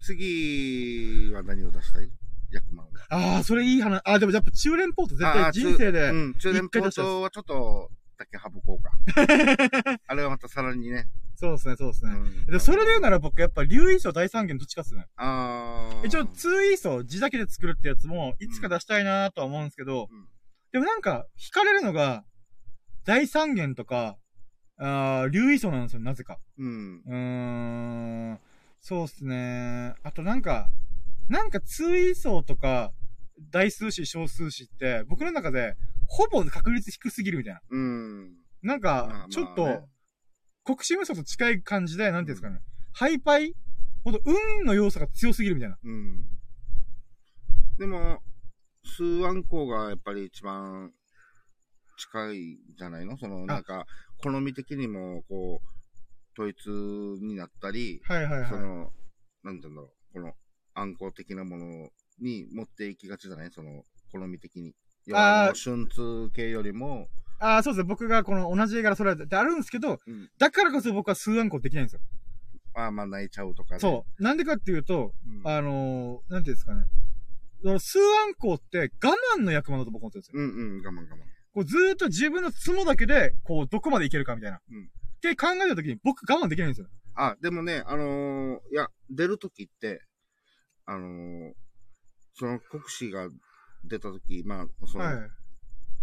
S2: 次は何を出したい？100万。
S1: ああ、それいい話。ああ、でもやっぱ中連ポート絶対人生で
S2: う、ん、中連ポートはちょっと、だけ省こうか。あれはまたさらにね。
S1: そうですね、そうですね。
S2: うん
S1: で、それで言うなら僕やっぱ竜イーソ第三元どっちかっすね。
S2: ああ。
S1: 一応、ツーイーソ自だけで作るってやつも、いつか出したいなとは思うんですけど、
S2: うん
S1: でもなんか、惹かれるのが、第三元とか、あー竜イーソなんですよ、なぜか。
S2: うん。
S1: うーん、そうっすね。あとなんか、なんか通位層とか、大数詞、小数詞って、僕の中で、ほぼ確率低すぎるみたいな。
S2: うん。
S1: なん
S2: まあまあ、
S1: かちょっ
S2: ね
S1: と、国士無双と近い感じで、なんていうんですかね。ハイパイ？ほんと、運の要素が強すぎるみたいな。
S2: うん。でも、数案校がやっぱり一番近いんじゃないの？その、なんか、好み的にも、こう、統一になったり、
S1: はいはいはい。
S2: その、なんて言うんだろう、この、暗号的なものに持っていきがちじゃない？その、好み的に。あの春通系よりも、
S1: ああ、そうですね。僕がこの同じ絵柄揃えてってあるんですけど、
S2: うん
S1: だからこそ僕は数暗号できないんですよ。
S2: ああ、まあ泣いちゃうとかね。
S1: そう。なんでかっていうと、
S2: うん。
S1: あのー、なんていうんですかね。数暗号って我慢の役目だと僕思ってるんですよ。
S2: うんうん、我慢我慢。
S1: こうずーっと自分のツモだけで、こう、どこまでいけるかみたいな。
S2: うん
S1: って考えたときに僕我慢できないんですよ。
S2: あ、でもね、あのーいや、出るときって、あのーその国士が出たとき、まあ、その、
S1: はい。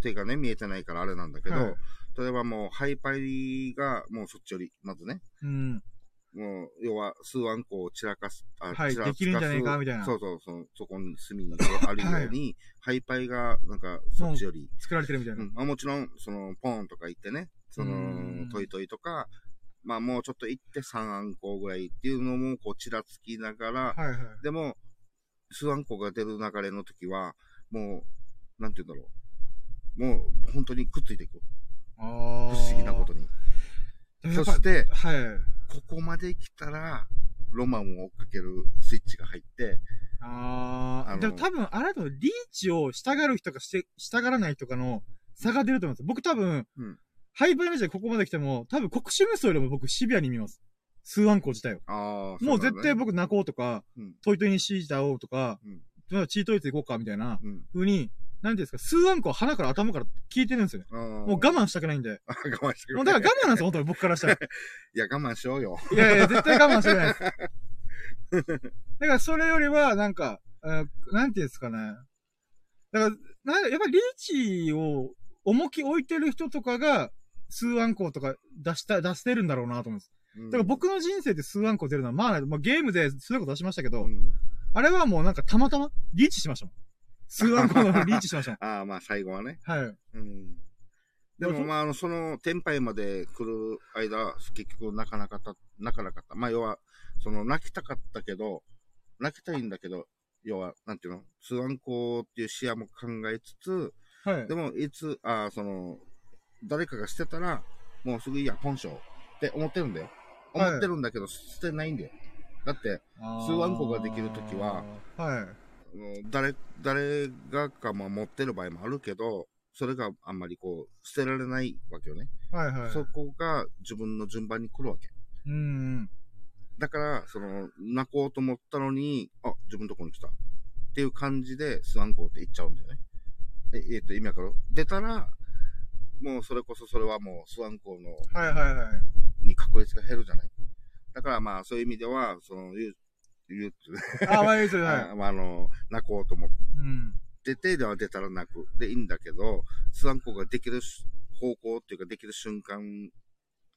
S2: 手がね、見えてないからあれなんだけど、
S1: はい
S2: 例えばもう、ハイパイがもうそっちより、まずね、
S1: うん。
S2: もう、要は、数案個を散らかす、あ
S1: はい
S2: 散ら
S1: できるんじゃねえかみたいな
S2: そうそうそう、そこに隅にあるように、ハイパイが、なんか、そっちより、
S1: 作られてるみたいな。
S2: うんまあ、もちろん、その、ポーンとか行ってね、その
S1: うん、
S2: トイトイとか、まあもうちょっと行って3アンコぐらいっていうのも、こう、ちらつきながら、
S1: はいはい。
S2: でも、数アンコが出る流れの時は、もう、なんて言うんだろう。もう、本当にくっついていく。
S1: あ
S2: 不
S1: ー
S2: 思議なことに。そして、
S1: はい。
S2: ここまで来たら、ロマンを追っかけるスイッチが入って、
S1: ああ。でも多分、あなたのリーチを従う人かして、従らない人かの差が出ると思います。僕多分、
S2: うん
S1: ハイパーイメージでここまで来ても、多分国士無双よりも僕シビアに見ます。数アンコ自体を。
S2: ああ、
S1: もう絶対
S2: 僕、
S1: 僕泣こうとか、
S2: うん
S1: トイトイにシーおうとか、
S2: うん
S1: とりあえずチートイツ行こうかみたいな
S2: うん。
S1: 風に、なんていうんですか、数アンコは鼻から頭から聞いてるんですよね。
S2: も
S1: もう我慢したくないんで。
S2: 慢。我慢してくれ。
S1: もうだから我慢なんですよ、本当に僕からしたら。
S2: いや、我慢しようよ。
S1: いやいや、絶対我慢してないです。だからそれよりは、なんか、あなんていうんですかね。だから、なやっぱりリーチを重き置いてる人とかが、数アンコとか出した、出してるんだろうなと思うんです。
S2: うん
S1: だから僕の人生で数アンコ出るのは、まあ、まあ、ゲームで数アンコ出しましたけど、
S2: うん
S1: あれはもうなんかたまたまリーチしましたもん。数アンコのリーチしましたもん。
S2: ああ、まあ最後はね。
S1: はい。
S2: うん。でもまあ、あの、その、天杯まで来る間、結局泣かなかった、泣かなかった。まあ、要は、その、泣きたかったけど、泣きたいんだけど、要は、なんていうの？通案校っていう視野も考えつつ、
S1: はい
S2: で。も、いつ、ああ、その、誰かが捨てたら、もうすぐいいや、本性って思ってるんだよ。
S1: はい
S2: 思ってるんだけど、捨てないんだよ。だって、数アンコができるときは、
S1: はい。
S2: 誰、誰がかも持ってる場合もあるけど、それがあんまりこう、捨てられないわけよね。
S1: はいはい。
S2: そこが自分の順番に来るわけ。
S1: うんうん。
S2: だから、その、泣こうと思ったのに、あ、自分のとこに来た。っていう感じで、スワンコって言っちゃうんだよね。え、えっ、と、意味わかる？出たら、もうそれこそそれはもうスワンコの、
S1: はいはいはい。
S2: に確率が減るじゃない？だからまあ、そういう意味では、その、言う、言うって、
S1: あ、まあいいですよ、はい。
S2: あまあ、あの、泣こうと思っ
S1: うん。
S2: てて、では出たら泣く。でいいんだけど、スワンコができるし方向っていうか、できる瞬間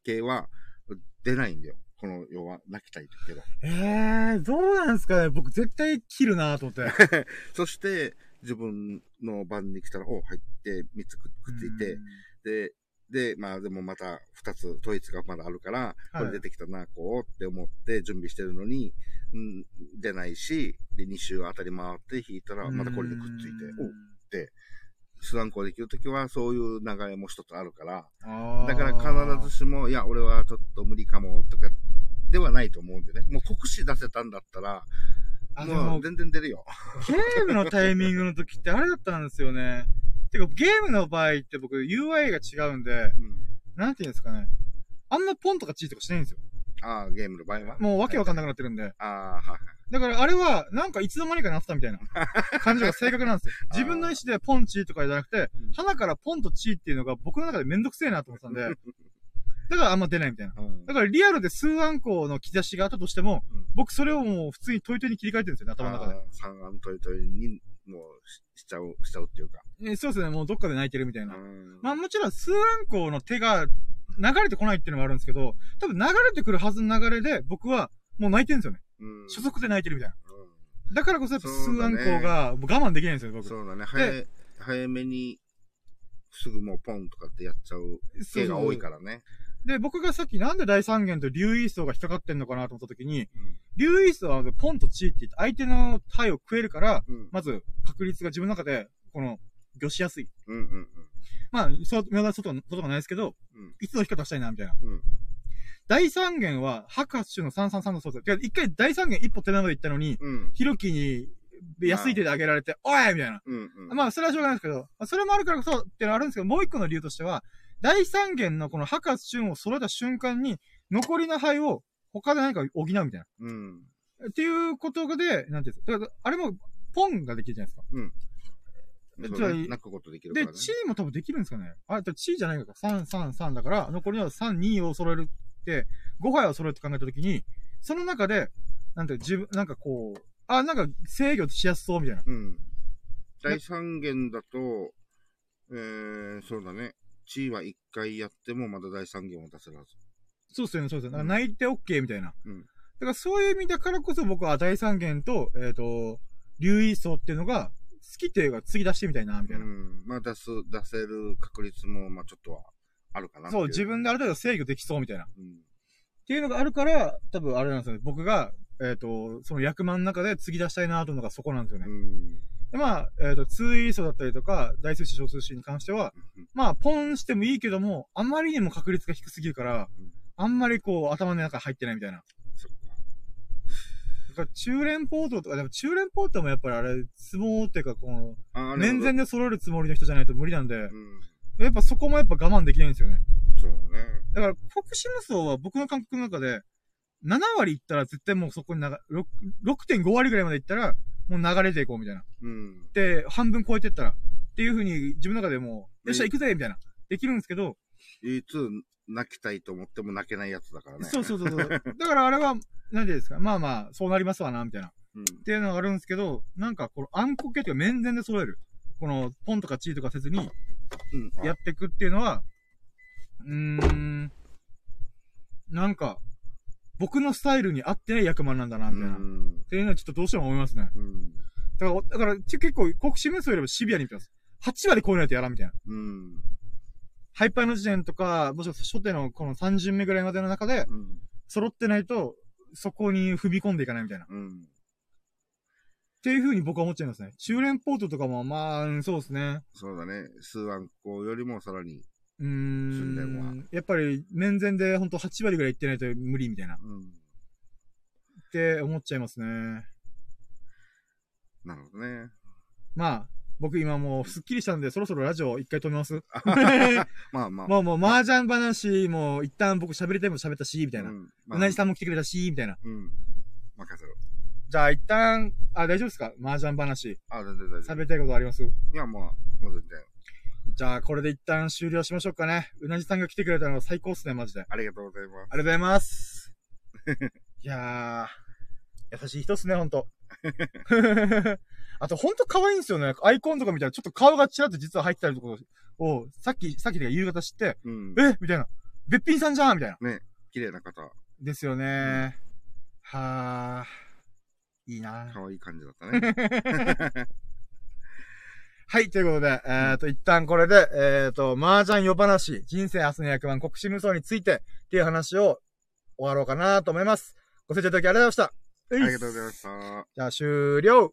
S2: 系は出ないんだよ。この、要は、泣きたいけど。
S1: ええー、どうなんですかね僕絶対切るなと思って。
S2: そして、自分の番に来たら、お、入って、三つくっくっついて、で、で、まあでもまた二つ統一がまだあるから、
S1: はい
S2: これ出てきたな、こうって思って準備してるのに、うん、出ないし、で、二周あたり回って引いたら、またこれでくっついて、お、スワンコできるときはそういう流れも一つあるから、
S1: お
S2: だから必ずしも、いや、俺はちょっと無理かも、とか、ではないと思うんでね。もう国士出せたんだったら、もう、全然出るよ。
S1: ゲームのタイミングの時ってあれだったんですよね。てか、ゲームの場合って僕 UI が違うんで、
S2: うん。
S1: なんていうんですかね。あんなポンとかチーとかしないんですよ。
S2: ああ、ゲームの場合は？
S1: もうわけわかん
S2: な
S1: くなってるんで。
S2: ああ、はいはい。
S1: だからあれは、なんかいつの間にかなってたみたいな 感じが正確なんですよ。自分の意思でポンチーとかじゃなくて
S2: うん、
S1: 花からポンとチーっていうのが僕の中でめんどくせえなと思ってたんで、だからあんま出ないみたいな。
S2: うん
S1: だからリアルで数案項の兆しがあったとしても、
S2: うん
S1: 僕それをもう普通にトイトイに切り替えてるんですよね、頭の中で。
S2: あー三案トイトイに、もうし、しちゃう、しちゃうっていうか。
S1: えーそうですね、もうどっかで泣いてるみたいな。
S2: うん
S1: まあもちろん数案項の手が流れてこないっていうのもあるんですけど、多分流れてくるはずの流れで僕はもう泣いてるんですよね。
S2: うん
S1: 初速で泣いてるみたいな。
S2: う
S1: だからこそやっぱ数
S2: そうだね
S1: 案項がもう我慢できないんですよ、僕。
S2: んそうだね。早い、早めに、すぐもうポンとかってやっちゃう系が多いからね。
S1: で、僕がさっきなんで大三元と竜イーストが引っかかってんのかなと思った時に、
S2: うん
S1: 竜イーストはポンとチーって言って相手の体を食えるから、
S2: うん。
S1: まず確率が自分の中で、この、魚しやすい。
S2: うんうんうん。
S1: まあ、そう、皆さん外、外がないですけど、
S2: うん
S1: いつの引き方したいな、みたいな。
S2: うん
S1: 大三元は、白八種の333のそうです。てか一回大三元一歩手前まで行ったのに、
S2: うん。
S1: ヒロキに安い手で上げられて、おいみたいな。
S2: うんうん。
S1: まあ、それはしょうがないですけど、まあそれもあるからこそってのはあるんですけど、もう一個の理由としては、大三元のこの白八春を揃えた瞬間に、残りの灰を他で何か補うみたいな。
S2: うん。
S1: っていうことで、なんていうんですか。だから、あれも、ポンができるじゃないですか。
S2: そう
S1: じゃあ
S2: ね泣くことできるか
S1: で、
S2: らね。
S1: チーも多分できるんですかねあ、でチーじゃないのか。3、3、3だから、残りの3、2を揃えるって、5杯を揃えるって考えたときに、その中で、なんていう自分、なんかこう、あ、なんか制御しやすそうみたいな。
S2: うん。第三元だと、えー、そうだね。地位は一回やってもまだ第三元を出せるはず。
S1: そうですよね、そうですよね。泣いて OK みたいな。
S2: うん
S1: だからそういう意味だからこそ僕は第三元と、えっ、と、竜イーソーっていうのが、好きっていうか次出してみたいな、みたいな。
S2: うん。まあ出す、出せる確率も、まあちょっとはあるかな
S1: そう、自分である程度制御できそうみたいな。っ
S2: うん。
S1: ていうのがあるから、多分あれなんですよね。僕が、えっ、と、その役満の中で次出したいなと思うのがそこなんですよね。
S2: うん。
S1: でまあ、えっ、と、ツーイーソだったりとか、大数詞小数詞に関しては、まあ、ポンしてもいいけども、あまりにも確率が低すぎるから
S2: うん、
S1: あんまりこう、頭の中入ってないみたいな。中連ポートとか、でも中連ポートもやっぱりあれ、相撲っていうか、この、面前で揃えるつもりの人じゃないと無理なんで
S2: う、ん。
S1: やっぱそこもやっぱ我慢できないんですよね。
S2: そうね。
S1: だから、国士無双は僕の感覚の中で、7割いったら絶対もうそこに長6 6.5割ぐらいまでいったら、もう流れていこうみたいな。
S2: うん。
S1: で、半分超えてったら、っていう風に自分の中でもう、
S2: うん
S1: よっしゃ行くぜみたいな。できるんですけど、
S2: いつ泣きたいと思っても泣けないやつだからね。
S1: そうそうそうそう。だからあれは、なんていうんですか、まあまあ、そうなりますわな、みたいな。っ
S2: うん。
S1: ていうのがあるんですけど、なんか、この暗黒系っていうか面前で揃える。この、ポンとかチーとかせずに、
S2: うん。
S1: やっていくっていうのは、うーん、なんか、僕のスタイルに合ってない役満なんだな、みたいな。っ
S2: ん。
S1: ていうのはちょっとどうしても思いますね。
S2: うん。
S1: だから、だから、ち結構、国士無双よりもシビアに見てます。8割超えないとやらんみたいな。
S2: うん。
S1: ハイパーの時点とか、もしくは初手のこの3巡目ぐらいまでの中で、
S2: うん。
S1: 揃ってないと、そこに踏み込んでいかないみたいな。っ
S2: うん。
S1: ていう風に僕は思っちゃいますね。中連ポートとかも、まあ、うんそうですね。
S2: そうだね。数案校よりもさらに。
S1: うー
S2: 訓練は
S1: ん。やっぱり、面前でほんと8割ぐらいいってないと無理みたいな。っ
S2: うん。
S1: て思っちゃいますね。
S2: なるほどね。
S1: まあ、僕今もうスッキリしたんで、そろそろラジオ一回止めます？
S2: まあまあ。
S1: もうもう麻雀話も一旦僕喋りたいもん喋ったし、みたいな。
S2: うん。まあ
S1: 同じさんも来てくれたし、みたいな。
S2: うん。任せろ。
S1: じゃあ一旦、あ、大丈夫ですか？麻雀話。
S2: あ、全然大丈夫。
S1: 喋りたいことあります？
S2: いや、まあ、もう全然。
S1: じゃあこれで一旦終了しましょうかね。うなじさんが来てくれたの最高っすね、マジで。あ
S2: ありがとうございます。
S1: りがとうございます。いやー、優しい人っすね、ほんと。あとほんと可愛いんですよね。アイコンとか見たらちょっと顔がちらっと実は入ってたりとかを、さっき、さっきとか夕方知って、
S2: うん。
S1: え？みたいな。べっぴんさんじゃんみたいな。
S2: 綺麗な方。
S1: ですよね。はー。いいな
S2: 可愛い感じだったね。
S1: はい、ということで、えっ、と、一旦これで、えっ、と、麻雀夜話、人生明日の役満、国士無双について、っていう話を終わろうかなと思います。ご清聴いただきありがとうございました。
S2: ありがとうございました。
S1: じゃあ終了